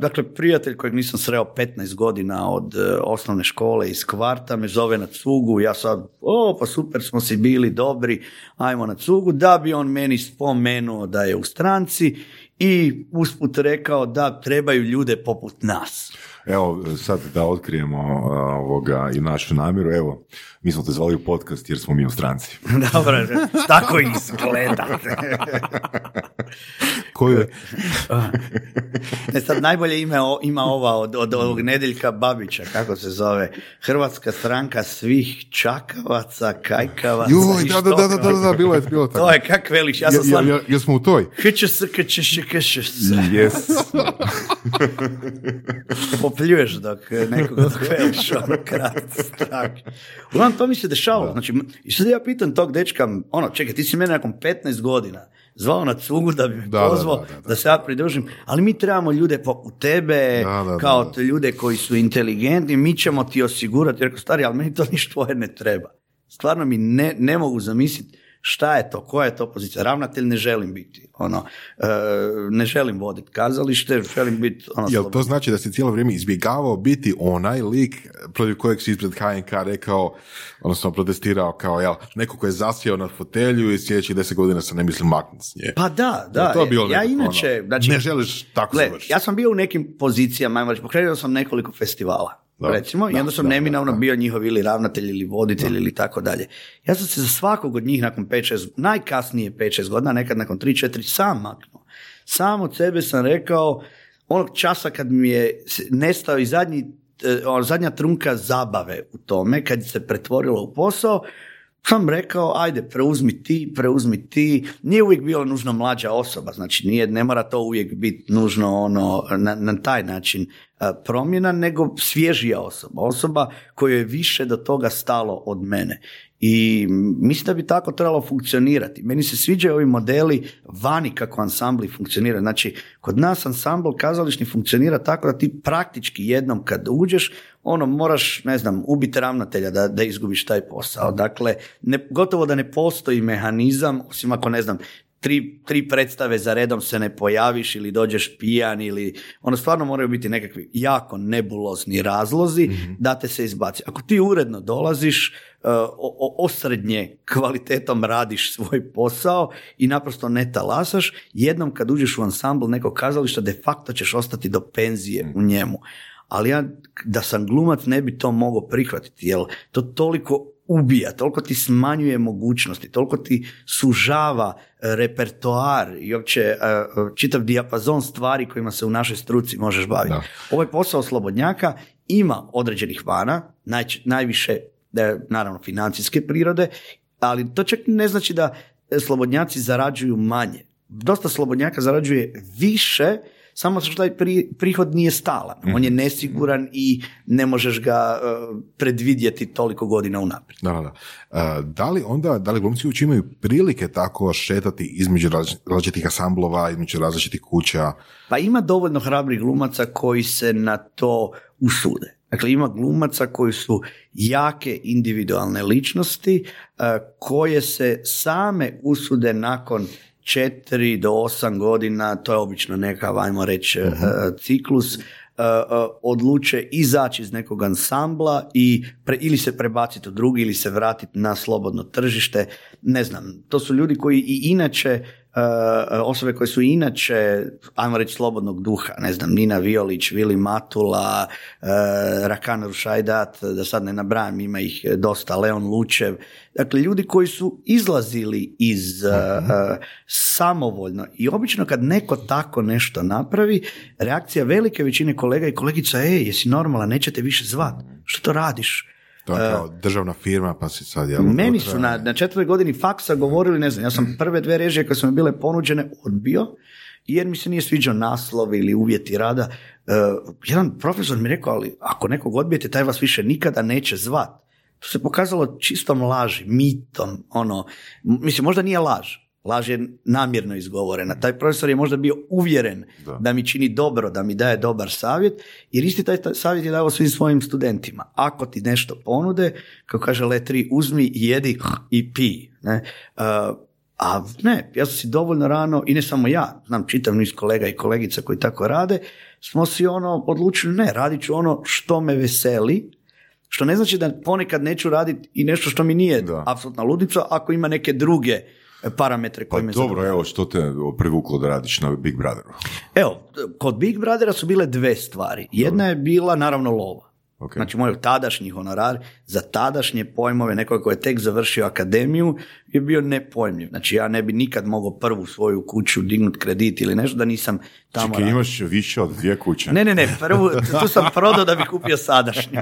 dakle, prijatelj kojeg nisam sreo 15 godina od e, osnovne škole iz kvarta me zove na cugu, ja sad, o pa super smo si bili dobri, ajmo na cugu, da bi on meni spomenuo da je u stranci i usput rekao da trebaju ljude poput nas. Evo, sad da otkrijemo ovoga i našu namjeru, evo, mi smo te zvali u podcast jer smo mi u stranci. Dobro, tako izgleda. Koju, Ne, sad najbolje ime o- ima ova od, od ovog Nedeljka Babića, kako se zove. Hrvatska stranka svih čakavaca, kajkavaca. joj, i da, da, da, da, da, da, bilo je, bilo je tako. To je kak veliš, ja sam stvarno... ja- ja- Jesmo u toj? Se, kaće se. Yes. popljuješ dok nekoga dok veliš ono strak. Uglavnom, to mi se dešavalo. Znači, i sad ja pitam tog dečka, ono, čekaj, ti si mene nakon 15 godina zvao na cugu da bi me Da, pozvao da, da, da, da. se ja pridružim, ali mi trebamo ljude poput tebe, Da, da, da, kao da. te ljude koji su inteligentni, mi ćemo ti osigurati. Rekao, stari, ali meni to ništa tvoje ne treba. Stvarno mi ne, ne mogu zamisliti šta je to, koja je to pozicija. Ravnatelj ne želim biti. Ono, e, ne želim voditi kazalište, želim biti ono, Jel to znači da si cijelo vrijeme izbjegavao biti onaj lik protiv kojeg si ispred HNK rekao, odnosno protestirao kao jel, neko ko je zasjeo na fotelju i sljedećih deset godina se ne misli maknuti s nje. Pa da, da. To bilo ja nekako inače, ono, znači, ne želiš tako gle, završiti? ja sam bio u nekim pozicijama, ajmo reći, pokrenuo sam nekoliko festivala. Da. recimo, i Da, onda sam neminovno bio njihov ili ravnatelj ili voditelj ili tako dalje. Ja sam se za svakog od njih nakon 5-6, najkasnije 5-6 godina, nekad nakon 3-4 sam maknuo. Sam od sebe sam rekao, onog časa kad mi je nestao i zadnji, e, ono, zadnja trunka zabave u tome, kad se pretvorilo u posao, sam rekao, ajde, preuzmi ti, preuzmi ti. Nije uvijek bila nužno mlađa osoba, znači nije, ne mora to uvijek biti nužno ono, na, na taj način a, promjena, nego svježija osoba. Osoba kojoj je više do toga stalo od mene. I mislim da bi tako trebalo funkcionirati. Meni se sviđaju ovi modeli vani kako ansambli funkcionira. Znači, kod nas ansambl kazališni funkcionira tako da ti praktički jednom kad uđeš, ono moraš, ne znam, ubiti ravnatelja da, da izgubiš taj posao. Dakle, ne, gotovo da ne postoji mehanizam, osim ako ne znam, tri, tri predstave za redom se ne pojaviš ili dođeš pijan ili ono stvarno moraju biti nekakvi jako nebulozni razlozi da te se izbaci. Ako ti uredno dolaziš, osrednje kvalitetom radiš svoj posao i naprosto ne talasaš, jednom kad uđeš u ansambl nekog kazališta de facto ćeš ostati do penzije u njemu. Ali ja da sam glumac ne bi to mogao prihvatiti, jer to toliko ubija, toliko ti smanjuje mogućnosti, toliko ti sužava e, repertoar i uopće e, e, čitav dijapazon stvari kojima se u našoj struci možeš baviti. Da. Ovaj posao slobodnjaka ima određenih vana, najč- najviše e, naravno financijske prirode, ali to čak ne znači da e, slobodnjaci zarađuju manje. Dosta slobodnjaka zarađuje više, samo što taj pri- prihod nije stalan. On je nesiguran i ne možeš ga e, predvidjeti toliko godina unaprijed. Da, da, da. E, da li onda, da li glumci uopće imaju prilike tako šetati između različ- različitih asamblova, između različitih kuća? Pa ima dovoljno hrabrih glumaca koji se na to usude. Dakle, ima glumaca koji su jake individualne ličnosti e, koje se same usude nakon četiri do osam godina, to je obično neka, ajmo reći, e, ciklus, e, odluče izaći iz nekog ansambla i pre- ili se prebaciti u drugi ili se vratiti na slobodno tržište. Ne znam, to su ljudi koji i inače osobe koje su inače, ajmo reći, slobodnog duha, ne znam, Nina Violić, Vili Matula, e, Rakan Rušajdat, da sad ne nabrajam, ima ih dosta, Leon Lučev, dakle, ljudi koji su izlazili iz e, e, samovoljno. I obično kad neko tako nešto napravi, reakcija velike većine kolega i kolegica, ej, jesi normalan, nećete više zvat, što to radiš? To je kao državna firma, pa si sad... Jel, Meni su na, na četvrtoj godini faksa govorili, ne znam, ja sam prve dve režije koje su mi bile ponuđene odbio, jer mi se nije sviđao naslov ili uvjeti rada. E, jedan profesor mi rekao, ali ako nekog odbijete, taj vas više nikada neće zvat. To se pokazalo čistom laži, mitom, ono, mislim, možda nije laž, laž je namjerno izgovorena. Taj profesor je možda bio uvjeren da. mi čini dobro, da mi daje dobar savjet, jer isti taj, savjet je dao svim svojim studentima. Ako ti nešto ponude, kako kaže Letri, uzmi, jedi i pi. Ne? Uh, a ne, ja sam si dovoljno rano, i ne samo ja, znam čitav niz kolega i kolegica koji tako rade, smo si ono odlučili, ne, radit ću ono što me veseli, što ne znači da ponekad neću raditi i nešto što mi nije Da. apsolutna ludica, ako ima neke druge e, parametre Pa koje me dobro, evo, što te privuklo da radiš na Big Brotheru? Evo, kod Big Brothera su bile dve stvari. Jedna je bila naravno lova. Ok. Znači moj tadašnji honorar za tadašnje pojmove nekoga koji je tek završio akademiju je bio nepojmljiv. Znači ja ne bi nikad mogao prvu svoju kuću dignut kredit ili nešto da nisam tamo Čekaj, imaš više od dvije kuće. Ne, ne, ne, prvu, tu sam prodao da bi kupio sadašnju.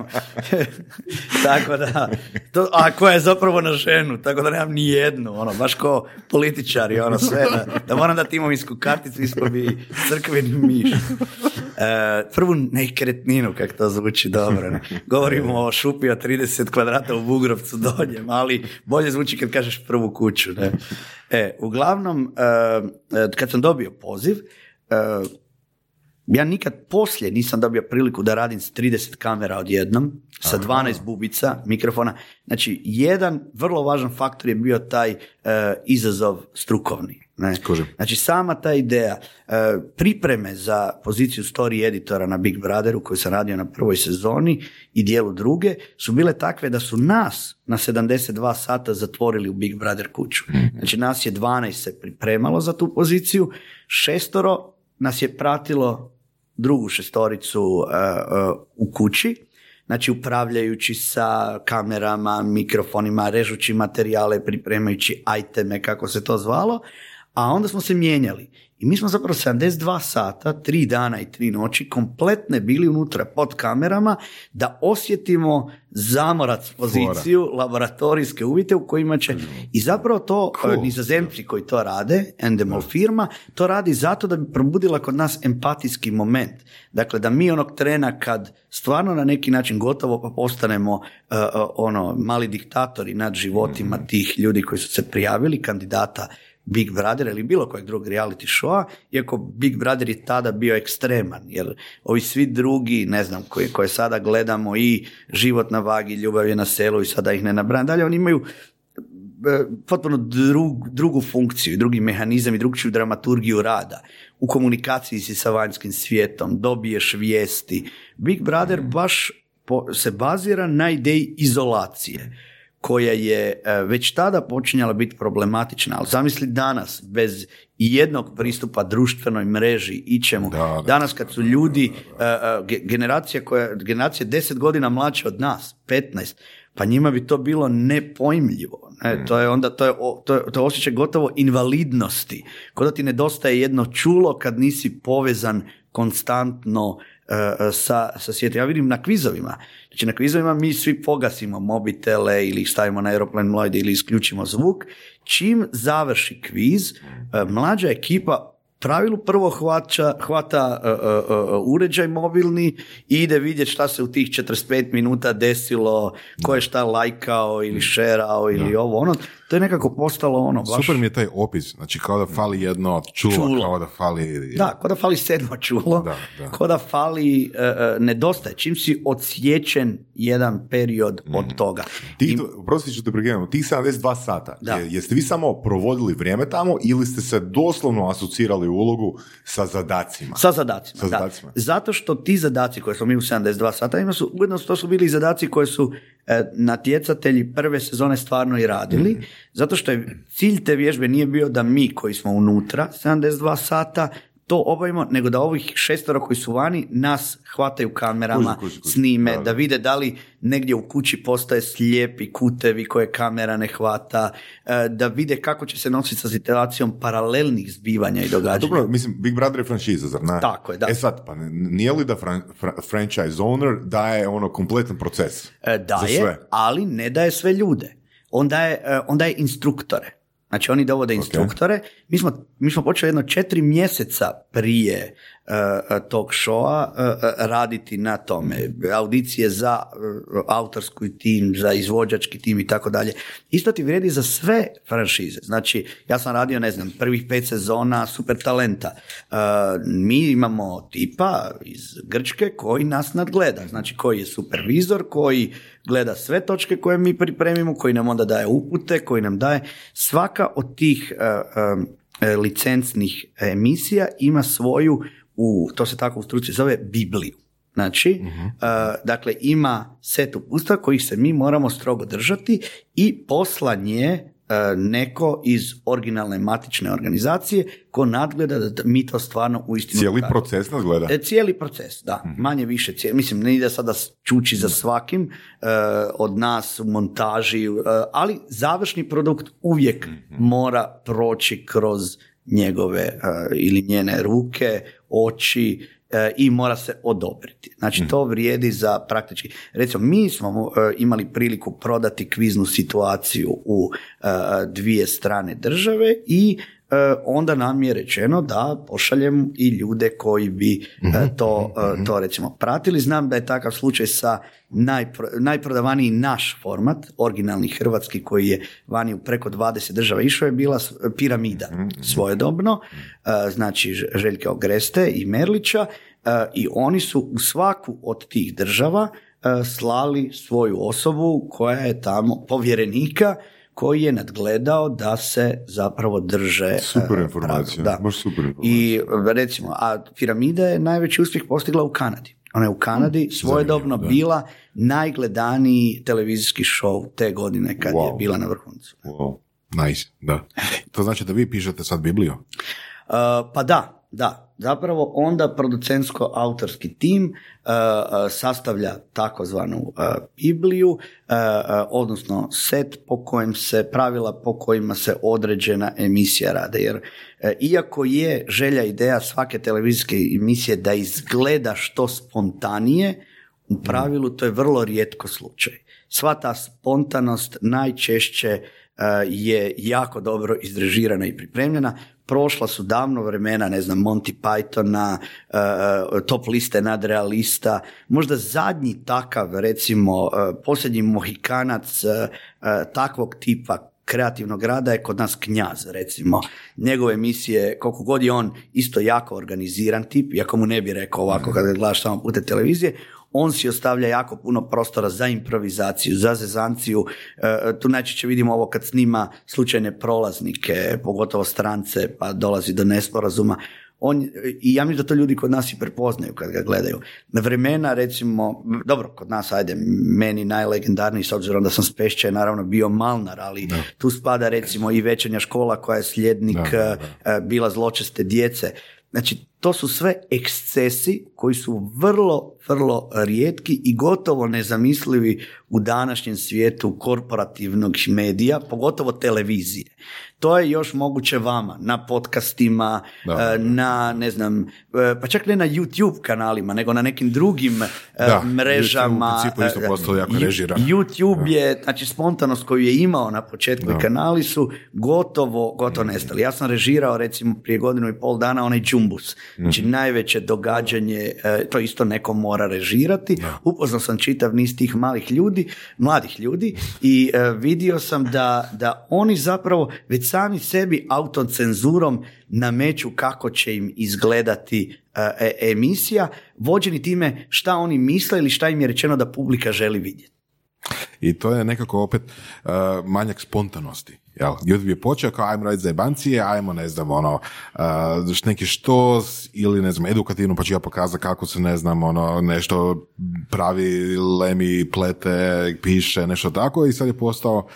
tako da, to, a koja je zapravo na ženu, tako da nemam ni jednu, ono, baš ko političari, ono, sve, da, da moram dati imovinsku karticu, ispod bi crkveni miš. E, prvu nekretninu, kako to zvuči dobro. Ne? Govorimo o šupi od 30 kvadrata u Bugrovcu dolje, ali bolje zvuči kad kažeš prvu kuću. Ne? E, uglavnom, e, e, kad sam dobio poziv, e, ja nikad poslije nisam dobio priliku da radim s 30 kamera odjednom, sa 12 bubica, mikrofona. Znači, jedan vrlo važan faktor je bio taj izazov strukovni. Ne? Znači, sama ta ideja, e, pripreme za poziciju story editora na Big Brotheru koju sam radio na prvoj sezoni i dijelu druge su bile takve da su nas na 72 sata zatvorili u Big Brother kuću. Znači, nas je 12 se pripremalo za tu poziciju, šestoro nas je pratilo drugu šestoricu uh, uh, u kući, znači upravljajući sa kamerama, mikrofonima, režući materijale, pripremajući iteme, kako se to zvalo, a onda smo se mijenjali. I mi smo zapravo 72 sata, tri dana i tri noći, kompletne bili unutra pod kamerama da osjetimo zamorac poziciju, laboratorijske uvjete u kojima će... I zapravo to Cool. uh, nizozemci koji to rade, Endemol firma, to radi zato da bi probudila kod nas empatijski moment. Dakle, da mi onog trena kad stvarno na neki način gotovo pa postanemo uh, uh, ono mali diktatori nad životima tih ljudi koji su se prijavili, kandidata Big Brother ili bilo kojeg drugog reality showa, iako Big Brother je tada bio ekstreman, jer ovi svi drugi, ne znam, koje, koje sada gledamo i život na vagi, ljubav je na selu i sada ih ne nabrajam dalje, oni imaju e, potpuno drug, drugu funkciju, drugi mehanizam i drugčiju dramaturgiju rada. U komunikaciji si sa vanjskim svijetom, dobiješ vijesti. Big Brother baš po- se bazira na ideji izolacije koja je e, već tada počinjala biti problematična, ali zamisli danas bez jednog pristupa društvenoj mreži i čemu. Da, da. Danas kad su ljudi, e, e, ge- generacija koja, generacija 10 godina mlađa od nas, 15, pa njima bi to bilo nepojmljivo. Ne? To je onda, to je, to je, to je osjećaj gotovo invalidnosti. Kod da ti nedostaje jedno čulo kad nisi povezan konstantno e, sa, sa svijetom. Ja vidim na kvizovima. Znači na kvizovima mi svi pogasimo mobitele ili stavimo na aeroplan mlade ili isključimo zvuk. Čim završi kviz, e, mlađa ekipa pravilu prvo hvata, hvata e, e, e, uređaj mobilni i ide vidjeti šta se u tih 45 minuta desilo, ko je šta lajkao ili šerao ili ovo ono. To je nekako postalo ono baš... Super mi je taj opis, znači kao da fali jedno od čula, Čulo. kao da fali... Da, ko da fali sedmo čulo, Da, da. ko da fali, e, nedostaje, čim si odsječen jedan period od toga. Tih, I- prosti ću te prekinem, tih 72 sata, Da. je- jeste vi samo provodili vrijeme tamo ili ste se doslovno asocirali u ulogu sa zadacima? Sa zadacima. Sa da. zadacima. Zato što ti zadaci koje smo mi u 72 sata ima su, ujedno to su bili zadaci koje su natjecatelji prve sezone stvarno i radili, Mhm. zato što je cilj te vježbe nije bio da mi koji smo unutra 72 sata to obavimo, nego da ovih šestoro koji su vani nas hvataju kamerama, Kuži, kuži, kuži. snime, Da, da, vide da li negdje u kući postoje slijepi kutevi koje kamera ne hvata, e, da vide kako će se nositi sa situacijom paralelnih zbivanja i događanja. Dobro, mislim, Big Brother je franšiza, zar ne? Tako je, da. E sad, pa nije li da fran- fra- franchise owner daje ono kompletan proces? E, Za daje, sve. ali ne daje sve ljude. On daje, e, on daje instruktore. Znači oni dovode instruktore. Mi, smo, mi smo počeli jedno četiri mjeseca prije tog showa e, e, raditi na tome. Audicije za e, autorsku tim, za izvođački tim i tako dalje. Isto ti vrijedi za sve franšize. Znači, ja sam radio, ne znam, prvih pet sezona super talenta. E, mi imamo tipa iz Grčke koji nas nadgleda. Znači, koji je supervizor, koji gleda sve točke koje mi pripremimo, koji nam onda daje upute, koji nam daje svaka od tih e, e, e, licencnih emisija ima svoju, u, to se tako u struci zove, Bibliju. Znači, e, dakle, ima set upustva kojih se mi moramo strogo držati i poslan je e, neko iz originalne matične organizacije ko nadgleda da mi to stvarno uistinu Cijeli kažemo. proces nas gleda. E, cijeli proces, da. Mhm. Manje više, cijeli, mislim, ne ide sada čuči za svakim e, od nas u montaži, ali završni produkt uvijek Mhm. mora proći kroz njegove ili njene ruke, oči e, i mora se odobriti. Znači, Mhm. to vrijedi za praktički, recimo, mi smo e, imali priliku prodati kviznu situaciju u e, dvije strane države i e, onda nam je rečeno da pošaljem i ljude koji bi e, to, e, to recimo pratili. Znam da je takav slučaj sa najpro, najprodavaniji naš format, originalni hrvatski koji je vani u preko 20 država išao je bila piramida svojedobno, e, znači Željke Ogreste i Merlića. E, i oni su u svaku od tih država e, slali svoju osobu koja je tamo povjerenika koji je nadgledao da se zapravo drže e, Super informacija, Da. baš super informacija. I recimo, a piramida je najveći uspjeh postigla u Kanadi. Ona je u Kanadi svojedobno bila najgledaniji televizijski show te godine kad je Wow. bila na vrhuncu. Wow. Nice, da. To znači da vi pišete sad Bibliju? Uh, pa da, da. Zapravo onda producentsko-autorski tim uh, uh, sastavlja takozvanu uh, Bibliju, odnosno set po kojem se, pravila po kojima se određena emisija rade. Jer iako je želja ideja svake televizijske emisije da izgleda što spontanije, u pravilu to je vrlo rijetko slučaj. Sva ta spontanost najčešće je jako dobro izrežirana i pripremljena. Prošla su davno vremena, ne znam, Monty Pythona, uh, top liste nadrealista. Možda zadnji takav, recimo, uh, posljednji mohikanac takvog tipa kreativnog rada je kod nas knjaz, recimo. Njegove emisije, koliko god je on isto jako organiziran tip, iako mu ne bi rekao ovako kada ga gledaš samo putem televizije, on si ostavlja jako puno prostora za improvizaciju, za zezanciju. E, tu najčešće vidimo ovo kad snima slučajne prolaznike, pogotovo strance, pa dolazi do nesporazuma. On, I ja mislim da to ljudi kod nas i prepoznaju kad ga gledaju. Na vremena, recimo, dobro, kod nas, ajde, meni najlegendarniji, s obzirom da sam s Pešća je naravno bio Malnar, ali tu spada recimo i večernja škola koja je slijednik Da, da, e, bila zločeste djece. Znači, to su sve ekscesi koji su vrlo, vrlo rijetki i gotovo nezamislivi u današnjem svijetu korporativnog medija, pogotovo televizije. To je još moguće vama, na podcastima, Da, e, da. na, ne znam, e, pa čak ne na YouTube kanalima, nego na nekim drugim e, Da, mrežama. YouTube isto postao jako režiran. YouTube je, znači spontanost koju je imao na početku i Da. kanali su gotovo, gotovo nestali. Ja sam režirao recimo prije godinu i pol dana onaj Džumbus. Znači najveće događanje, to isto neko mora režirati. Upoznao sam čitav niz tih malih ljudi, mladih ljudi i vidio sam da, da oni zapravo već sami sebi autocenzurom nameću kako će im izgledati e, e, emisija, vođeni time šta oni misle ili šta im je rečeno da publika želi vidjeti. I to je nekako opet uh, manjak spontanosti. Jel? YouTube je počeo kao ajmo raditi zajebancije, ajmo ne znam ono uh, neki štos ili ne znam edukativno pa ću ja pokazati kako se ne znam ono nešto pravi, lemi, plete, piše, nešto tako i sad je postao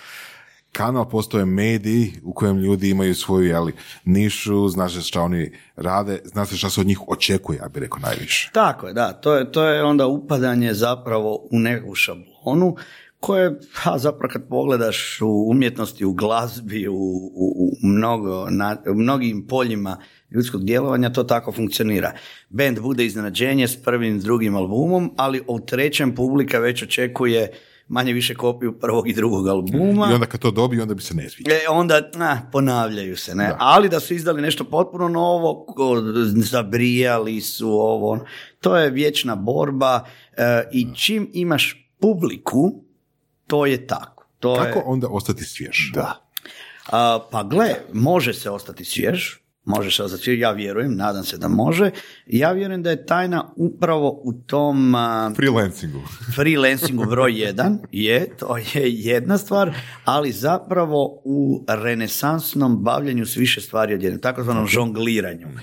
kanal postoje mediji u kojem ljudi imaju svoju jeli, nišu, zna šta oni rade, zna se šta se od njih očekuje, ja bih rekao najviše. Tako je, da. To je, to je onda upadanje zapravo u neku šablonu koje, ha, zapravo kad pogledaš u umjetnosti, u glazbi, u, u, u mnogo, na, u mnogim poljima ljudskog djelovanja, to tako funkcionira. Band bude iznenađenje s prvim, drugim albumom, ali u trećem publika već očekuje manje više kopiju prvog i drugog albuma. I onda kad to dobiju, onda bi se ne sviđa. E, onda ah, ponavljaju se, ne? Da. Ali da su izdali nešto potpuno novo, zabrijali su ovo, to je vječna borba e, i čim imaš publiku, to je tako. To Kako je, onda ostati svjež? Da. a, pa gle, može se ostati svjež, može se ja vjerujem, nadam se da može. Ja vjerujem da je tajna upravo u tom... Freelancingu. freelancingu broj jedan je, to je jedna stvar, ali zapravo u renesansnom bavljanju s više stvari odjednom, takozvanom žongliranju. Uh,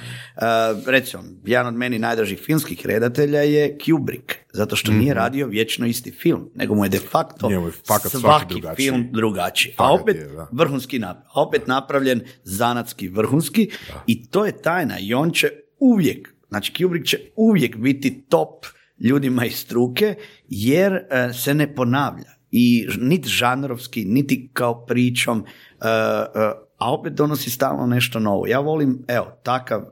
recimo, jedan od meni najdražih filmskih redatelja je Kubrick. Zato što nije radio vječno isti film, nego mu je de facto je fakat svaki svaki film drugačiji. A opet je, da. vrhunski napravljen, a opet napravljen zanatski vrhunski i to je tajna i on će uvijek, znači Kubrick će uvijek biti top ljudima iz struke jer e, se ne ponavlja. I niti žanrovski, niti kao pričom, e, a opet donosi stalno nešto novo. Ja volim, evo, takav e,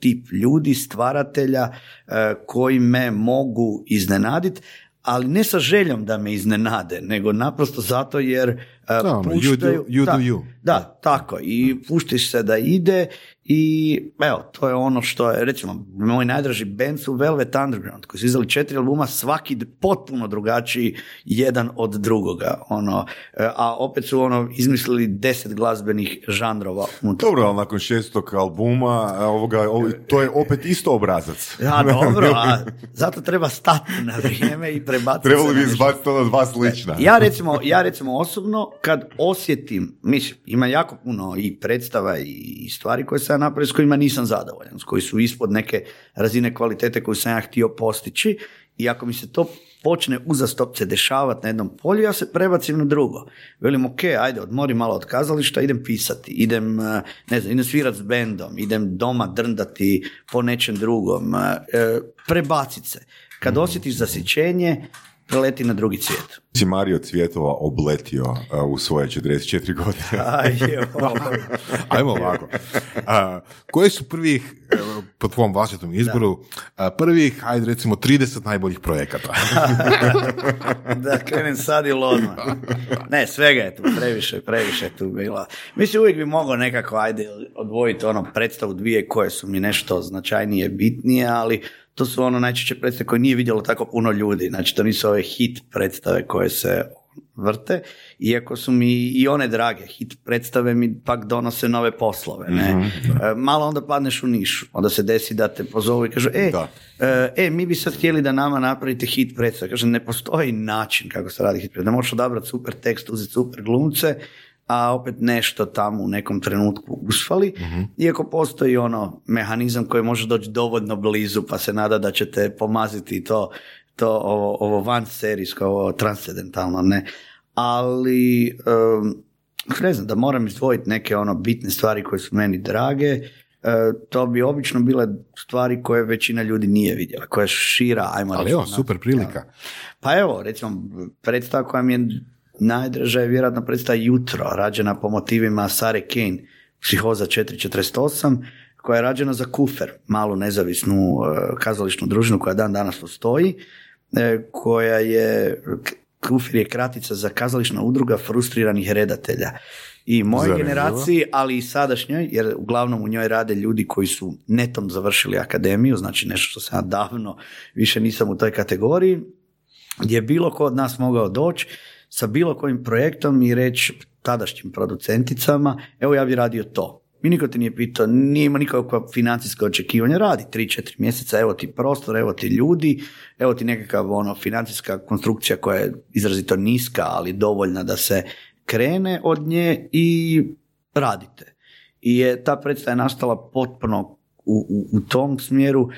tip ljudi, stvaratelja e, koji me mogu iznenaditi, ali ne sa željom da me iznenade, nego naprosto zato jer e, Da, ono, you do- puštaju... you da, do you. Da, tako. I puštiš se da ide i evo, to je ono što je, recimo, moj najdraži band su Velvet Underground, koji su izdali četiri albuma, svaki potpuno drugačiji jedan od drugoga. Ono, e, a opet su ono izmislili deset glazbenih žanrova unutar. Dobro, ali nakon šestog albuma, a, ovoga, ovo- to je opet isto obrazac. Ja, dobro, a zato treba stati na vrijeme i prebaciti Trebali se bi izbaciti ono dva slična. Ja recimo, ja recimo osobno kad osjetim, mislim, ima jako puno i predstava i stvari koje sam ja napravio s kojima nisam zadovoljan, s koji su ispod neke razine kvalitete koju sam ja htio postići i ako mi se to počne uzastopce dešavati na jednom polju, ja se prebacim na drugo. Velim, ok, ajde, odmori malo od kazališta, idem pisati, idem, eh, ne znam, idem svirat s bendom, idem doma drndati po nečem drugom, eh, prebacit se. Kad osjetiš zasićenje, preleti na drugi svijet. Si Mario Cvjetova obletio a, u svoje 44 godine. Aj. Ajmo ovako. A, koji su prvih, po tvom vlastitom izboru, prvih, ajde recimo, 30 najboljih projekata? da krenem sad ili odmah. Ne, svega je tu, previše, previše je tu bilo. Mislim, uvijek bi mogao nekako, ajde, odvojiti ono predstavu dvije koje su mi nešto značajnije, bitnije, ali to su ono najčešće predstave koje nije vidjelo tako puno ljudi. Znači, to nisu ove hit predstave koje se vrte, iako su mi i one drage. Hit predstave mi pak donose nove poslove. Ne? E, Malo onda padneš u nišu. Onda se desi da te pozovu i kažu, e, Da. E, e, mi bi sad htjeli da nama napravite hit predstave. Kaže, ne postoji način kako se radi hit predstave. Ne možeš odabrati super tekst, uzeti super glumce, a opet nešto tamo u nekom trenutku usfali, iako postoji ono mehanizam koji može doći dovoljno blizu pa se nada da ćete pomaziti to, to ovo, ovo van serijsko, ovo transcendentalno, ne. Ali, em, ne znam, da moram izdvojiti neke ono bitne stvari koje su meni drage, e, to bi obično bile stvari koje većina ljudi nije vidjela, koja je šira, ajmo Ali reći, evo, onako. super prilika. Pa evo, recimo, predstava koja mi je najdraža je vjerojatno predstava Jutro, rađena po motivima Sare Kane, Psihoza 448, koja je rađena za Kufer, malu nezavisnu e, kazališnu družinu koja dan danas postoji, e, koja je, Kufer je kratica za kazališna udruga frustriranih redatelja. I moje Zanimljivo. generaciji, ali i sadašnjoj, jer uglavnom u njoj rade ljudi koji su netom završili akademiju, znači nešto što sam ja davno više nisam u toj kategoriji, gdje je bilo ko od nas mogao doći sa bilo kojim projektom i reći tadašnjim producenticama, evo ja bi radio to. Mi niko te nije pitao, nije ima nikakva financijska očekivanja, radi 3-4 mjeseca, evo ti prostor, evo ti ljudi, evo ti nekakav ono, financijska konstrukcija koja je izrazito niska, ali dovoljna da se krene od nje i radite. I je ta predstava nastala potpuno u, u, u tom smjeru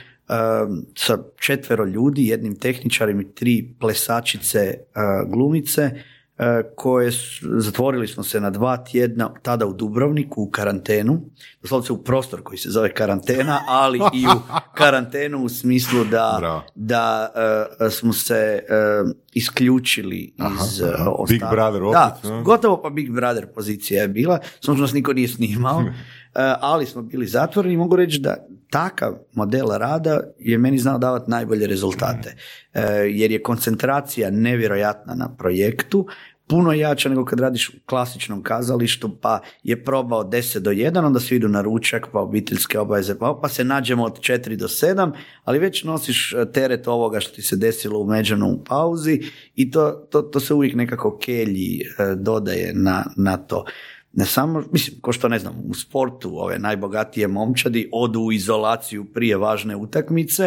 sa četvero ljudi, jednim tehničarim i tri plesačice uh, glumice uh, koje su, zatvorili smo se na dva tjedna tada u Dubrovniku u karantenu, doslovce u prostor koji se zove karantena, ali i u karantenu u smislu da, Bravo. da uh, smo se uh, isključili iz uh, Big Brother opet, Da, gotovo pa Big Brother pozicija je bila, samo što nas niko nije snimao, e, ali smo bili zatvoreni i mogu reći da takav model rada je meni znao davati najbolje rezultate, E, jer je koncentracija nevjerojatna na projektu, puno jača nego kad radiš u klasičnom kazalištu, pa je probao 10 do 1, onda svi idu na ručak, pa obiteljske obaveze, pa, pa se nađemo od 4 do 7, ali već nosiš e, teret ovoga što ti se desilo u međanom pauzi i to, to, to se uvijek nekako kelji e, dodaje na, na to. Ne samo, mislim, ko što ne znam, u sportu ove najbogatije momčadi odu u izolaciju prije važne utakmice,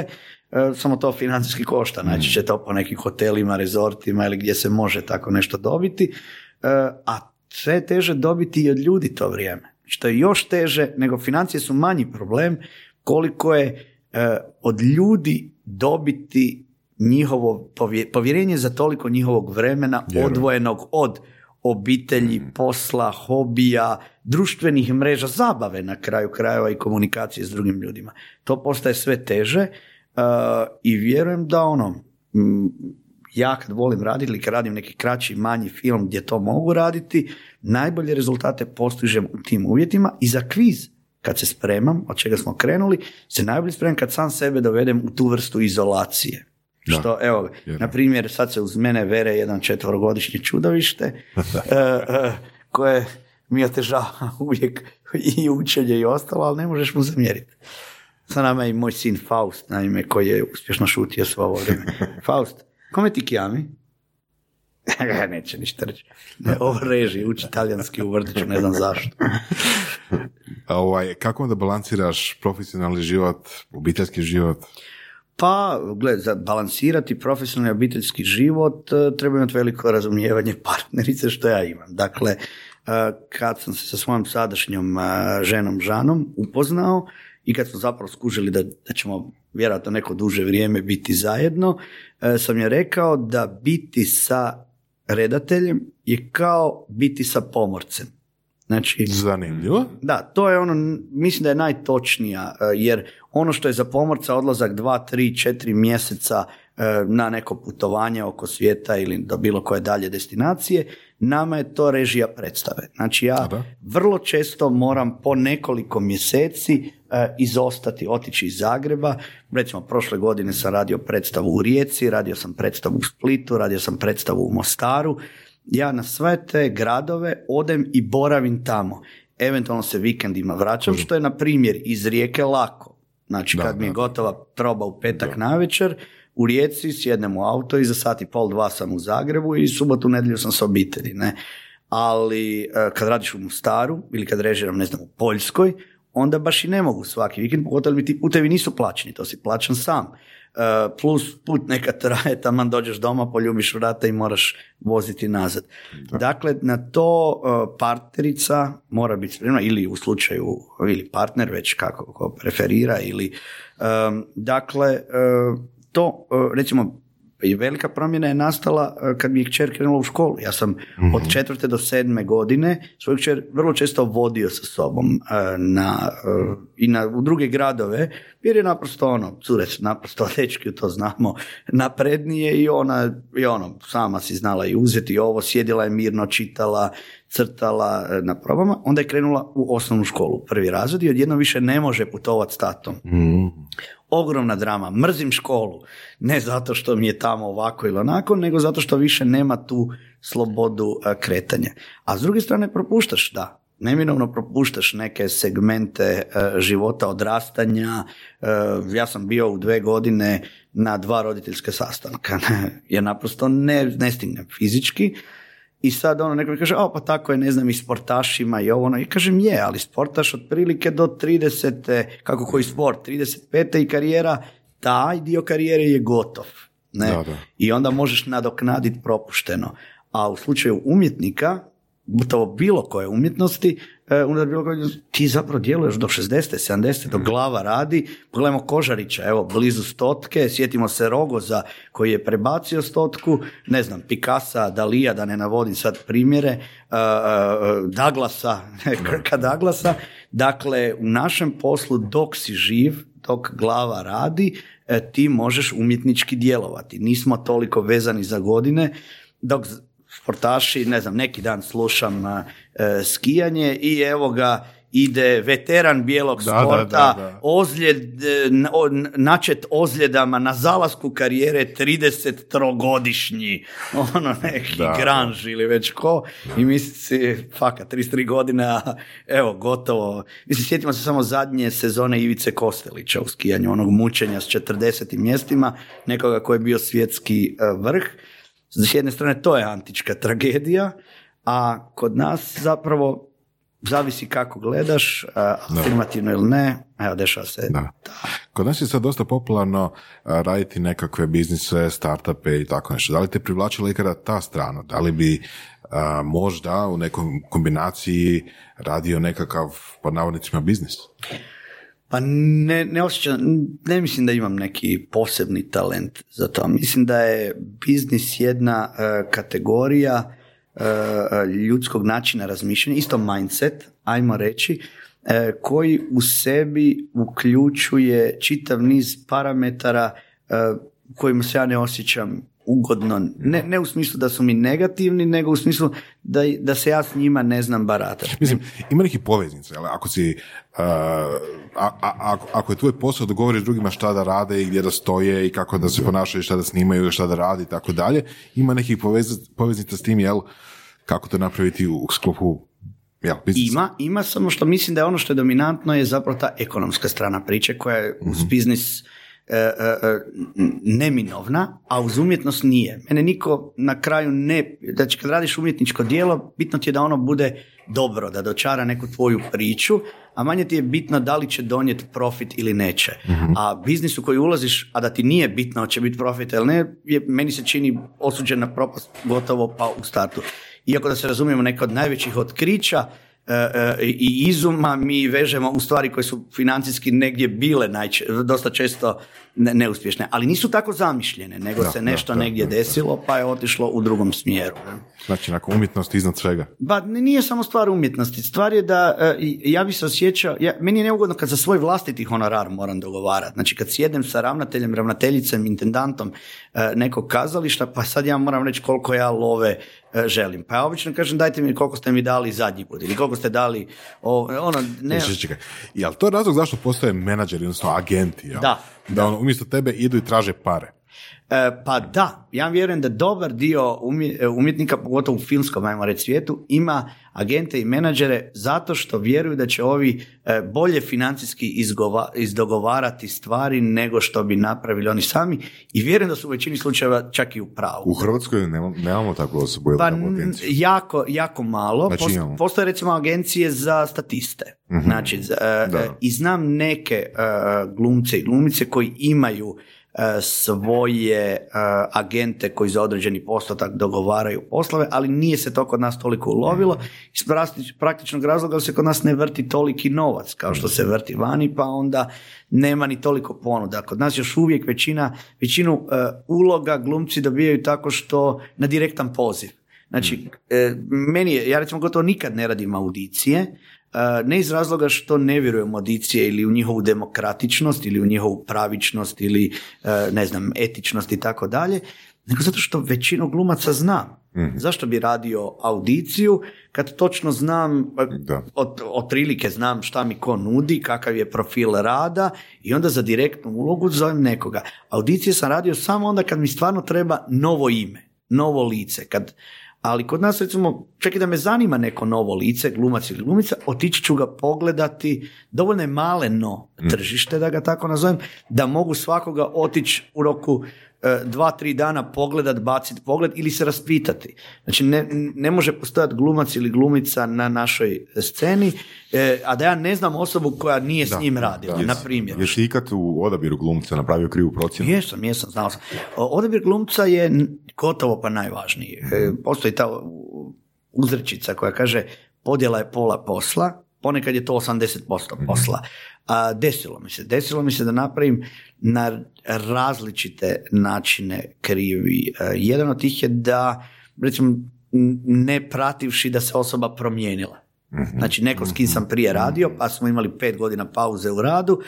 e, samo to financijski košta, najčešće to po nekim hotelima, rezortima ili gdje se može tako nešto dobiti, e, a sve je teže dobiti i od ljudi to vrijeme. Što je još teže, nego financije su manji problem, koliko je e, od ljudi dobiti njihovo povje- povjerenje za toliko njihovog vremena Vjerujem. odvojenog od obitelji, posla, hobija, društvenih mreža, zabave na kraju krajeva i komunikacije s drugim ljudima. To postaje sve teže uh, i vjerujem da ono, mm, ja kad volim raditi ili kad radim neki kraći, manji film gdje to mogu raditi, najbolje rezultate postižem u tim uvjetima i za kviz kad se spremam, od čega smo krenuli, se najbolje spremam kad sam sebe dovedem u tu vrstu izolacije. Da. Što, evo, na primjer, sad se uz mene vere jedan četvorogodišnje čudovište, e, koje mi otežava uvijek i učenje i ostalo, ali ne možeš mu zamjeriti. Sa nama je i moj sin Faust, naime, koji je uspješno šutio svo ovo vrijeme. Faust, kome ti kijami? Neće ništa reći. Ne, ovo reži, uči talijanski u vrtiću, ne znam zašto. A Ovaj, kako onda balansiraš profesionalni život, obiteljski život? Pa, gled, za balansirati profesionalni i obiteljski život e, treba imati veliko razumijevanje partnerice što ja imam. Dakle, e, kad sam se sa svojom sadašnjom e, ženom Žanom upoznao i kad smo zapravo skužili da, da ćemo vjerojatno neko duže vrijeme biti zajedno, sam je rekao da biti sa redateljem je kao biti sa pomorcem. Znači, Zanimljivo. da, to je ono, mislim da je najtočnija, jer ono što je za pomorca odlazak dva, tri, četiri mjeseca e, na neko putovanje oko svijeta ili do bilo koje dalje destinacije, nama je to režija predstave. Znači ja vrlo često moram po nekoliko mjeseci e, izostati, otići iz Zagreba. Recimo, prošle godine sam radio predstavu u Rijeci, radio sam predstavu u Splitu, radio sam predstavu u Mostaru. Ja na sve te gradove odem i boravim tamo. Eventualno se vikendima vraćam, što je na primjer iz Rijeke lako. Znači, Da, kad mi je da. gotova proba u petak navečer, u Rijeci sjednem u auto i za sat i pol, dva sam u Zagrebu i subotu, nedjelju sam s obitelji, ne. Ali e, kad radiš u Mostaru ili kad režiram, ne znam, u Poljskoj, onda baš i ne mogu svaki vikend, pogotovo mi ti putevi nisu plaćeni, to si plaćan sam. E, plus put neka traje, taman dođeš doma, poljubiš vrata i moraš voziti nazad. Dakle, na to e, partnerica mora biti spremna ili u slučaju, ili partner već kako ko preferira ili em, dakle, to recimo i velika promjena je nastala e, kad mi je kćer krenula u školu. Ja sam od četvrte do sedme godine svoju kćer vrlo često vodio sa sobom e, na, e, i na, u druge gradove, jer je naprosto ono, cure su naprosto, dečki to znamo, naprednije i ona, i ono, sama si znala i uzeti ovo, sjedila je mirno, čitala, crtala e, na probama, onda je krenula u osnovnu školu, prvi razred i odjednom više ne može putovati s tatom ogromna drama, mrzim školu, ne zato što mi je tamo ovako ili onako, nego zato što više nema tu slobodu e, kretanja. A s druge strane propuštaš, da, neminovno propuštaš neke segmente e, života odrastanja. E, ja sam bio u dve godine na dva roditeljska sastanka, jer naprosto ne, ne stignem fizički. I sad ono neko mi kaže, o pa tako je, ne znam, i sportašima i ovo ono. I kažem, je, ali sportaš otprilike do 30. kako koji sport, 35. i karijera, taj dio karijere je gotov. Ne? Da, da. I onda možeš nadoknaditi propušteno. A u slučaju umjetnika, gotovo bilo koje umjetnosti, unutar bilo koje, ti zapravo djeluješ do 60. 70. do glava radi. Pogledajmo Kožarića, evo, blizu stotke, sjetimo se Rogoza koji je prebacio stotku, ne znam, Pikasa, Dalija, da ne navodim sad primjere, e, e, Douglasa, Krka Douglasa. Dakle, u našem poslu dok si živ, dok glava radi, ti možeš umjetnički djelovati. Nismo toliko vezani za godine, dok sportaši, ne znam, neki dan slušam e, skijanje i evo ga ide veteran bijelog Da, sporta, da, da. ozljed, e, načet ozljedama na zalasku karijere 33-godišnji, ono neki Da, da. granž ili već ko, i misli si, faka, 33 godine, a evo, gotovo. Mislim, sjetimo se samo zadnje sezone Ivice Kostelića u skijanju, onog mučenja s 40 mjestima, nekoga koji je bio svjetski e, vrh. S jedne strane, to je antička tragedija, a kod nas zapravo zavisi kako gledaš, afirmativno ili ne, evo, dešava se. Da. Kod nas je sad dosta popularno raditi nekakve biznise, startupe i tako nešto. Da li te privlačila ikada ta strana? Da li bi a, možda u nekoj kombinaciji radio nekakav, pod navodnicima, biznis? Pa ne, ne osjećam, ne mislim da imam neki posebni talent za to. Mislim da je biznis jedna e, kategorija e, ljudskog načina razmišljanja, isto mindset, ajmo reći, koji u sebi uključuje čitav niz parametara kojima se ja ne osjećam ugodno, ne, ne u smislu da su mi negativni, nego u smislu da, da se ja s njima ne znam baratati. Mislim, ima nekih poveznica, ali ako si, uh, a, a, ako je tvoj posao da govoriš drugima šta da rade i gdje da stoje i kako da se ponašaju, šta da snimaju, šta da radi i tako dalje, ima nekih poveznica s tim, jel, kako to napraviti u sklopu Ja, ima, ima samo što mislim da je ono što je dominantno je zapravo ta ekonomska strana priče koja je uz mhm. biznis E, e, e, neminovna, a uz umjetnost nije. Mene niko na kraju ne, znači kad radiš umjetničko djelo, bitno ti je da ono bude dobro, da dočara neku tvoju priču, a manje ti je bitno da li će donijeti profit ili neće. Mhm. A biznis u koji ulaziš, a da ti nije bitno će biti profit ili ne, je, meni se čini osuđen na propast gotovo pa u startu. Iako da se razumijemo, neka od najvećih otkrića i izuma mi vežemo u stvari koje su financijski negdje bile najče, dosta često neuspješne, ali nisu tako zamišljene, nego se nešto negdje desilo pa je otišlo u drugom smjeru. Znači, nakon umjetnosti iznad svega? Ba, nije samo stvar umjetnosti, stvar je da e, ja bi se osjećao, ja, meni je neugodno kad za svoj vlastiti honorar moram dogovarati, znači kad sjedem sa ravnateljem, ravnateljicom, intendantom nekog kazališta, pa sad ja moram reći koliko ja love E, želim. Pa ja obično kažem dajte mi koliko ste mi dali zadnji put ili koliko ste dali ono, ne... Čekaj, čekaj. Jel to je razlog zašto postoje menadžeri, odnosno agenti? Ja? Da. Da, ono, umjesto tebe idu i traže pare. E, pa da, ja vjerujem da dobar dio e, umjetnika, pogotovo u filmskom, ajmo reći svijetu, ima agente i menadžere zato što vjeruju da će ovi e, bolje financijski izgova, izdogovarati stvari nego što bi napravili oni sami i vjerujem da su u većini slučajeva čak i u pravu. U Hrvatskoj nemamo, nemamo takvu osobu pa, jako, jako malo. Znači, postoje recimo agencije za statiste. Mhm. Znači, i znam neke glumce i glumice koji imaju svoje e, agente koji za određeni postotak dogovaraju poslove, ali nije se to kod nas toliko ulovilo. Iz praktičnog razloga se kod nas ne vrti toliki novac kao što se vrti vani, pa onda nema ni toliko ponuda. Kod nas još uvijek većina, većinu e, uloga glumci dobijaju tako što na direktan poziv. Znači, meni je, ja recimo gotovo nikad ne radim audicije, ne iz razloga što ne vjerujem u audicije ili u njihovu demokratičnost ili u njihovu pravičnost ili ne znam etičnost i tako dalje, nego zato što većinu glumaca znam. Mm. Zašto bi radio audiciju kad točno znam, da. od, otprilike znam šta mi ko nudi, kakav je profil rada i onda za direktnu ulogu zovem nekoga. Audicije sam radio samo onda kad mi stvarno treba novo ime, novo lice. Kad ali kod nas recimo, čak i da me zanima neko novo lice, glumac ili glumica, otići ću ga pogledati, dovoljno je maleno mm. tržište, da ga tako nazovem, da mogu svakoga otići u roku dva, tri dana pogledat, baciti pogled ili se raspitati. Znači ne, ne može postojati glumac ili glumica na našoj sceni, e, a da ja ne znam osobu koja nije s njim radila, na primjer. Jesi ikad u odabiru glumca napravio krivu procjenu? Jesam, jesam, znao sam. Odabir glumca je gotovo pa najvažniji. E, postoji ta uzrečica koja kaže podjela je pola posla, ponekad je to 80% mhm. posla. A desilo mi se, desilo mi se da napravim na različite načine krivi. E, jedan od tih je da, recimo, ne prativši da se osoba promijenila. Mhm. Znači, neko s kim sam prije mhm. radio, pa smo imali pet godina pauze u radu,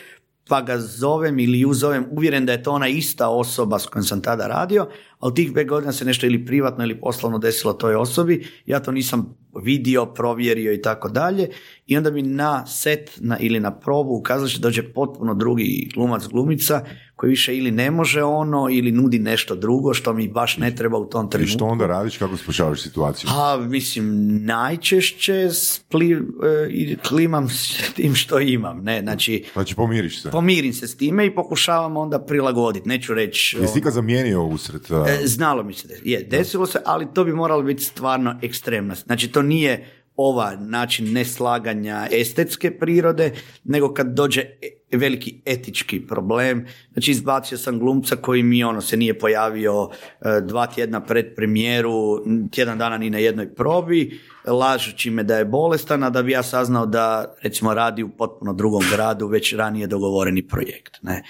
pa ga zovem ili ju zovem uvjeren da je to ona ista osoba s kojom sam tada radio, a u tih pet godina se nešto ili privatno ili poslovno desilo toj osobi, ja to nisam vidio, provjerio i tako dalje i onda mi na set na, ili na probu ukazali da dođe potpuno drugi glumac, glumica koji više ili ne može ono ili nudi nešto drugo što mi baš ne treba u tom trenutku. I što onda radiš, kako spočavaš situaciju? A, mislim, najčešće spli, e, klimam s tim što imam, ne, znači... Znači pomiriš se? Pomirim se s time i pokušavam onda prilagoditi, neću reći... Jesi ikad zamijenio usred? E, znalo mi se, je, desilo se, ali to bi moralo biti stvarno ekstremno. Znači to nije ova način neslaganja estetske prirode, nego kad dođe e, veliki etički problem. Znači izbacio sam glumca koji mi ono se nije pojavio e, dva tjedna pred premijeru, tjedan dana ni na jednoj probi, lažući me da je bolestan, a da bi ja saznao da recimo radi u potpuno drugom gradu već ranije dogovoreni projekt. Ne?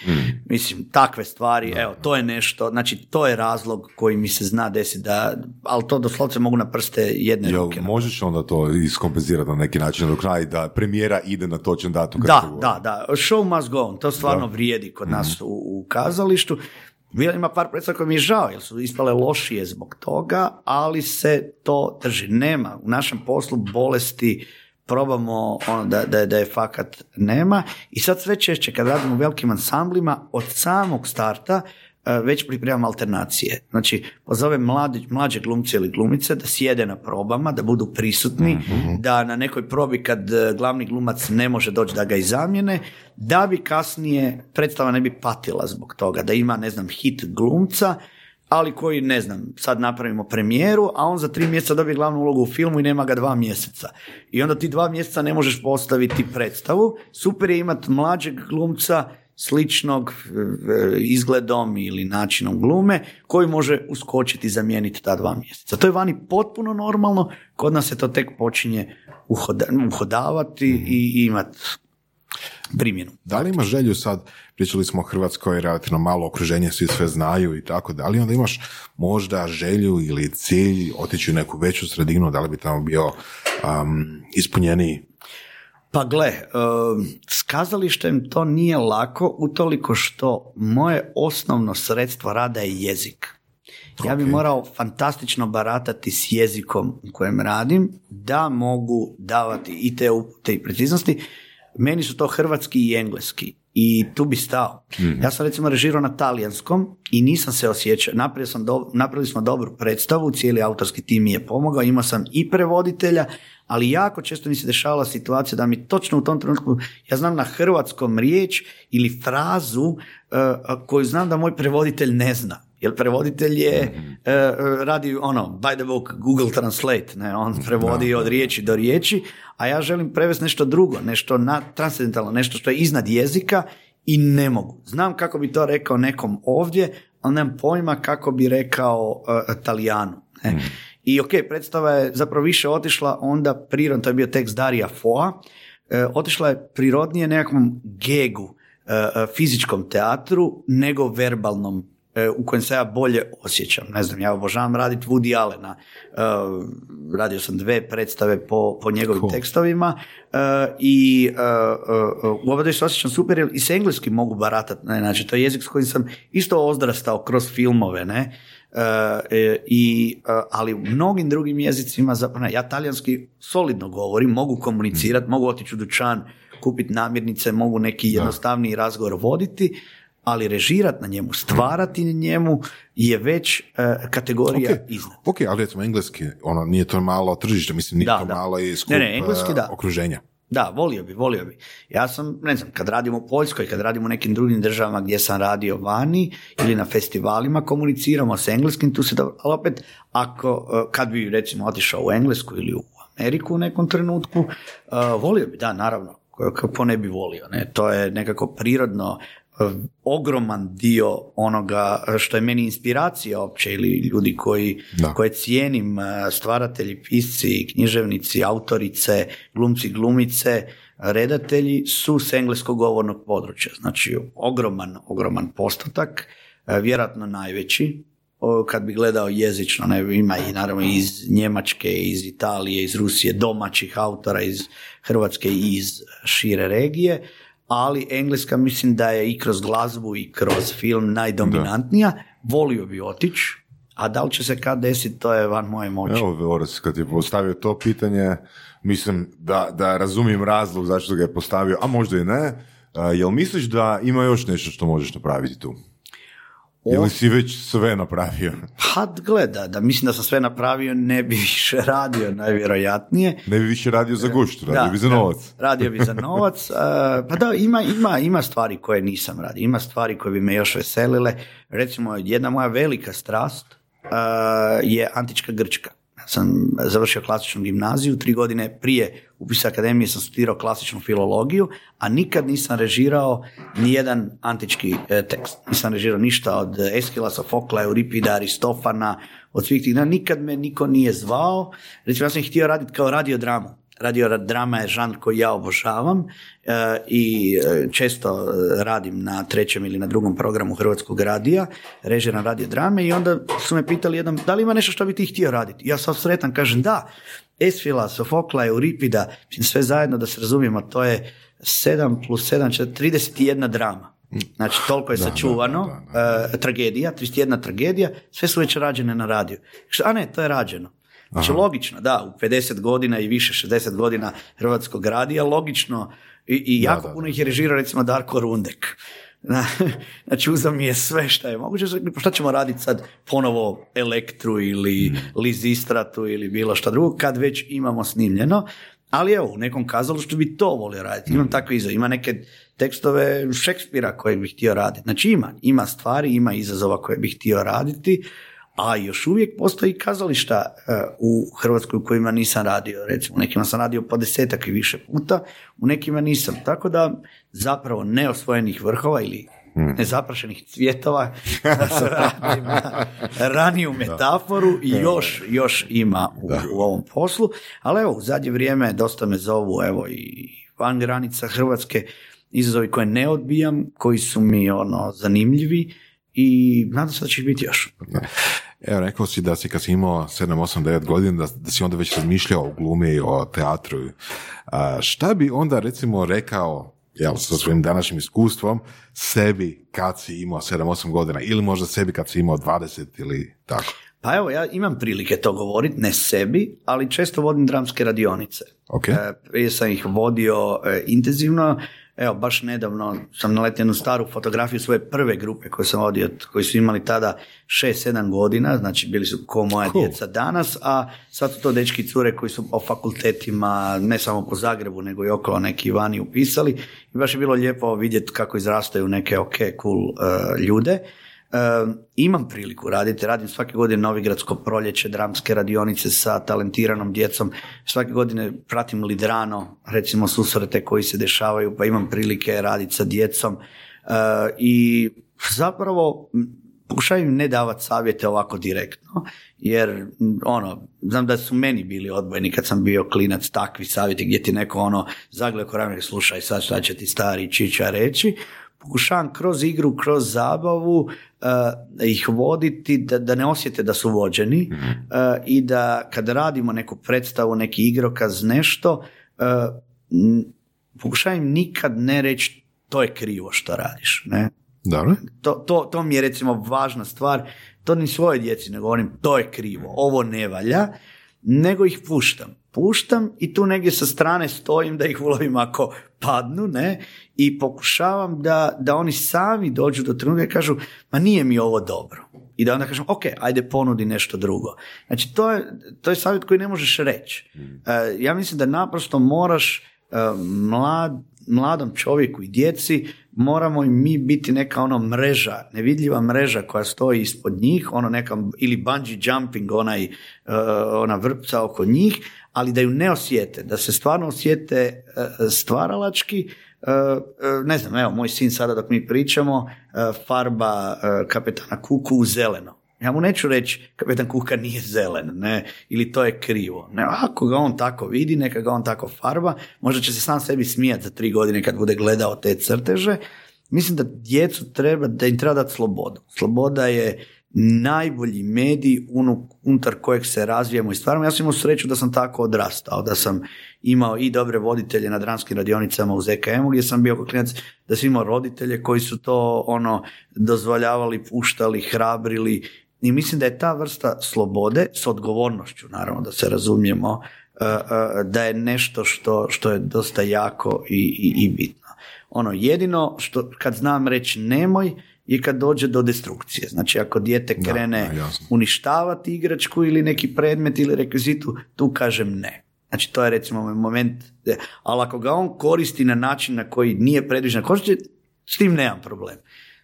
Mislim, takve stvari, evo, to je nešto, znači to je razlog koji mi se zna desiti, da, ali to doslovce mogu na prste jedne Jel ruke. možeš onda to iskompenzirati na neki način do kraja i da premijera ide na točan datum? Da, da, da. Show must go on. To stvarno vrijedi kod nas u, u kazalištu. Bilo ima par predstava koje mi je žao, jer su ispale lošije zbog toga, ali se to drži. Nema. U našem poslu bolesti probamo ono da, da, da je fakat nema. I sad sve češće kad radimo u velikim ansamblima, od samog starta već pripremam alternacije. Znači, pozovem mladi, mlađe glumce ili glumice da sjede na probama, da budu prisutni, da na nekoj probi kad e, glavni glumac ne može doći da ga i zamijene, da bi kasnije predstava ne bi patila zbog toga, da ima, ne znam, hit glumca, ali koji, ne znam, sad napravimo premijeru, a on za tri mjeseca dobije glavnu ulogu u filmu i nema ga dva mjeseca. I onda ti dva mjeseca ne možeš postaviti predstavu. Super je imati mlađeg glumca, sličnog e, izgledom ili načinom glume, koji može uskočiti i zamijeniti ta dva mjeseca. To je vani potpuno normalno, kod nas se to tek počinje uhoda- uhodavati i imati primjenu. Da li imaš želju sad, pričali smo o Hrvatskoj, relativno malo okruženje, svi sve znaju i tako, da li onda imaš možda želju ili cilj otići u neku veću sredinu, da li bi tamo bio um, ispunjeniji? Pa gle, s kazalištem to nije lako utoliko što moje osnovno sredstvo rada je jezik. Ja bi morao fantastično baratati s jezikom u kojem radim da mogu davati i te upute i preciznosti. Meni su to hrvatski i engleski i tu bi stao. Ja sam recimo režirao na talijanskom i nisam se osjećao. Napravio sam do- napravili smo dobru predstavu, cijeli autorski tim mi je pomogao, imao sam i prevoditelja, ali jako često mi se dešavala situacija da mi točno u tom trenutku, ja znam na hrvatskom riječ ili frazu uh, koju znam da moj prevoditelj ne zna. Jer prevoditelj je, uh, uh, radi ono, by the book, Google Translate, ne, on prevodi od riječi do riječi, a ja želim prevesti nešto drugo, nešto na, transcendentalno, nešto što je iznad jezika i ne mogu. Znam kako bi to rekao nekom ovdje, ali nemam pojma kako bi rekao uh, Talijanu. Ne? I ok, predstava je zapravo više otišla onda prirodno, to je bio tekst Darija Foa, e, otišla je prirodnije nekakvom gegu, e, e, fizičkom teatru, nego verbalnom e, u kojem se ja bolje osjećam. Ne znam, ja obožavam raditi Woody Allena. E, radio sam dve predstave po, po njegovim Cool. tekstovima e, i e, e, u oba dvije se osjećam super jer i s engleskim mogu baratati. Ne? Znači, to je jezik s kojim sam isto ozdrastao kroz filmove, ne? E, e, i, e, ali u mnogim drugim jezicima zapravo ne. ja talijanski solidno govorim, mogu komunicirati, mogu otići u dućan, kupiti namirnice, mogu neki jednostavniji razgovor voditi, ali režirati na njemu, stvarati na njemu je već e, kategorija Ok, iznad. ok, ali recimo engleski, ono, nije to malo tržište, mislim, nije Da, to da. malo i skup Ne, ne, engleski eh, da. okruženja. Da, volio bi, volio bi. Ja sam, ne znam, kad radim u Poljskoj, kad radim u nekim drugim državama gdje sam radio vani ili na festivalima, komuniciramo s engleskim, tu se dobro, ali opet, ako, eh, kad bi recimo otišao u Englesku ili u Ameriku u nekom trenutku, volio bi, da, naravno, ko- kako ne bi volio, ne, to je nekako prirodno ogroman dio onoga što je meni inspiracija opće ili ljudi koji, Da. koje cijenim, eh, stvaratelji, pisci, književnici, autorice, glumci, glumice, redatelji su s engleskog govornog područja. Znači, ogroman, ogroman postotak, eh, vjerojatno najveći, kad bi gledao jezično, ne, ima i naravno iz Njemačke, iz Italije, iz Rusije, domaćih autora, iz Hrvatske i iz šire regije, ali engleska mislim da je i kroz glazbu i kroz film najdominantnija. Volio bi otići, a da li će se kad desiti, to je van moje moći. Evo, Oras, kad je postavio to pitanje, mislim da, da razumijem razlog zašto ga je postavio, a možda i ne. Jel misliš da ima još nešto što možeš napraviti tu? Ili si već sve napravio? Pa gleda, da mislim da sam sve napravio, ne bi više radio najvjerojatnije. Ne bi više radio za gušt, radio Da, bi za da, novac. radio bi za novac. pa da, ima, ima, ima stvari koje nisam radio. Ima stvari koje bi me još veselile. Recimo, jedna moja velika strast je antička Grčka. Sam završio klasičnu gimnaziju, tri godine prije upisa akademije sam studirao klasičnu filologiju, a nikad nisam režirao nijedan antički e, tekst. Nisam režirao ništa od Eskila, Sofokla, Euripida, Aristofana, od svih tih, nikad me niko nije zvao. Recimo, ja sam htio raditi kao radiodramu. Radio drama je žanr koji ja obožavam e, i e, često e, radim na trećem ili na drugom programu Hrvatskog radija, režiram radio drame i onda su me pitali jednom da li ima nešto što bi ti htio raditi. Ja sam sretan kažem da, Esfila, Sofokla, Euripida, sve zajedno da se razumijemo, to je 7 plus 7, 31 drama. Znači, toliko je sačuvano, tragedija, 31 tragedija, sve su već rađene na radiju. A ne, to je rađeno. Znači, logično, da, u 50 godina i više, 60 godina hrvatskog radija, logično, i, i jako puno ih je režirao, recimo, Darko Rundek. Znači, uzam mi je sve što je moguće. Šta ćemo raditi sad ponovo Elektru ili mm. Lizistratu ili bilo što drugo, kad već imamo snimljeno. Ali evo, u nekom kazalištu bi to volio raditi. Imam mm. takve izazove. Ima neke tekstove Šekspira koje bih htio raditi. Znači ima, ima stvari, ima izazova koje bih htio raditi a još uvijek postoji kazališta e, u Hrvatskoj u kojima nisam radio. Recimo, u nekima sam radio po desetak i više puta, u nekima nisam. Tako da zapravo neosvojenih vrhova ili hmm. nezaprašenih cvjetova, da se na raniju metaforu i još, još ima u, u, ovom poslu. Ali evo, u zadnje vrijeme dosta me zovu evo i van granica Hrvatske izazovi koje ne odbijam, koji su mi ono zanimljivi i nadam se da će biti još. Evo, rekao si da si kad si imao 7, 8, 9 godina, da, da si onda već razmišljao o glumi, o teatru. A, šta bi onda recimo rekao, jel, sa svojim današnjim iskustvom, sebi kad si imao 7, 8 godina ili možda sebi kad si imao 20 ili tako? Pa evo, ja imam prilike to govoriti, ne sebi, ali često vodim dramske radionice. Okay. E, prije sam ih vodio e, intenzivno, Evo, baš nedavno sam naletio jednu staru fotografiju svoje prve grupe koje sam vodio, koji su imali tada 6-7 godina, znači bili su ko moja djeca danas, a sad su to dečki i cure koji su o fakultetima, ne samo po Zagrebu, nego i okolo neki vani upisali. I baš je bilo lijepo vidjeti kako izrastaju neke ok, cool uh, ljude imam priliku raditi, radim svake godine Novigradsko proljeće, dramske radionice sa talentiranom djecom, svake godine pratim Lidrano, recimo susrete koji se dešavaju, pa imam prilike raditi sa djecom. I zapravo pokušavam ne davati savjete ovako direktno, jer ono, znam da su meni bili odbojeni kad sam bio klinac takvi savjeti gdje ti neko ono zagleda korak slušaj sad šta će ti stari čiča reći, pokušavam kroz igru, kroz zabavu uh, ih voditi da, da ne osjete da su vođeni mhm. uh, i da kad radimo neku predstavu, neki igrokaz, nešto, uh, pokušavam nikad ne reći to je krivo što radiš. Ne? Dobro. To, to, to mi je recimo važna stvar. To ni svoje djeci ne govorim, to je krivo, ovo ne valja, nego ih puštam. Puštam i tu negdje sa strane stojim da ih ulovim ako padnu, ne, i pokušavam da, da oni sami dođu do trenutka i kažu, ma nije mi ovo dobro. I da onda kažem, ok, ajde ponudi nešto drugo. Znači, to je, to je savjet koji ne možeš reći. Mm. E, ja mislim da naprosto moraš e, mlad, mladom čovjeku i djeci moramo i mi biti neka ono mreža, nevidljiva mreža koja stoji ispod njih, ono neka ili bungee jumping, onaj, uh, ona vrpca oko njih, ali da ju ne osjete, da se stvarno osjete uh, stvaralački, uh, ne znam, evo, moj sin sada dok mi pričamo, farba kapetana Kuku u zeleno. Ja mu neću reći kapetan Kuka nije zelen, ne, ili to je krivo. Ne, ako ga on tako vidi, neka ga on tako farba, možda će se sam sebi smijati za tri godine kad bude gledao te crteže. Mislim da djecu treba, da im treba dati slobodu. Sloboda je najbolji medij unutar kojeg se razvijamo i stvaramo. Ja sam imao sreću da sam tako odrastao, da sam imao i dobre voditelje na dramskim radionicama u ZKM-u gdje sam bio klinac, da sam imao roditelje koji su to ono dozvoljavali, puštali, hrabrili i mislim da je ta vrsta slobode s odgovornošću, naravno da se razumijemo, e, e, da je nešto što, što je dosta jako i, i, i bitno. Ono jedino što kad znam reći nemoj je kad dođe do destrukcije. Znači ako dijete krene uništavati igračku ili neki predmet ili rekvizitu, tu kažem ne. Znači to je recimo moment, ali ako ga on koristi na način na koji nije predviđen koristiti, s tim nemam problem.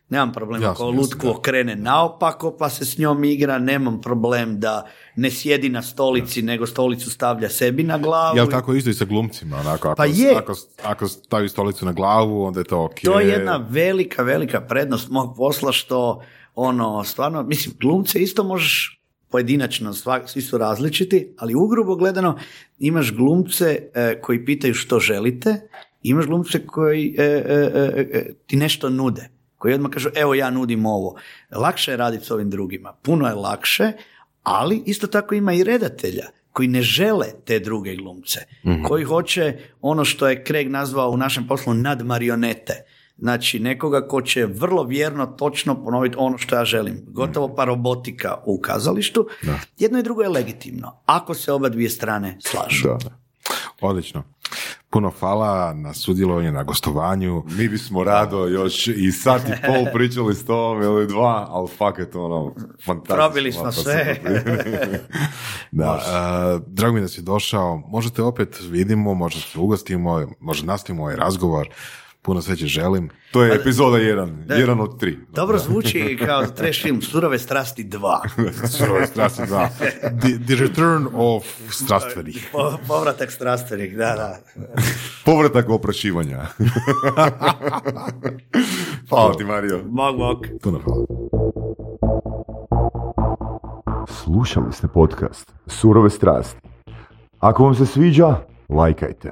Nemam problem Jasno, ako lutku da. okrene naopako pa se s njom igra, nemam problem da ne sjedi na stolici nego stolicu stavlja sebi na glavu. Jel tako isto i sa glumcima? Onako, ako, Pa je. Ako, ako stavi stolicu na glavu, onda je to ok. To je jedna velika, velika prednost mog posla što ono, stvarno, mislim, glumce isto možeš pojedinačno, svak, svi su različiti, ali ugrubo gledano imaš glumce e, koji pitaju što želite, imaš glumce koji e, e, e, e, ti nešto nude, koji odmah kažu evo ja nudim ovo. Lakše je raditi s ovim drugima, puno je lakše, ali isto tako ima i redatelja koji ne žele te druge glumce, koji hoće ono što je Craig nazvao u našem poslu nadmarionete. Znači, nekoga ko će vrlo vjerno, točno ponoviti ono što ja želim. Gotovo pa robotika u kazalištu. Jedno i drugo je legitimno, ako se oba dvije strane slažu. Da. Odlično. Puno hvala na sudjelovanju, na gostovanju. Mi bismo rado još i sat i pol pričali s tobom ili dva, ali fakat ono, fantastično. Probili smo Pa sve. Da, a, drago mi da si došao. Možete opet vidimo, možda se ugostimo, možda nastavimo ovaj razgovor. Puno sreće želim. to je epizoda jedan, jedan od tri. Dobro zvuči kao trash film Surove strasti 2. Surove strasti, da. The, the return of strastvenih. Po- povratak strastvenih, da, da. Povratak oprašivanja. Hvala ti, Mario. Mog, mog. Puno hvala. Slušali ste podcast Surove strasti. Ako vam se sviđa, lajkajte.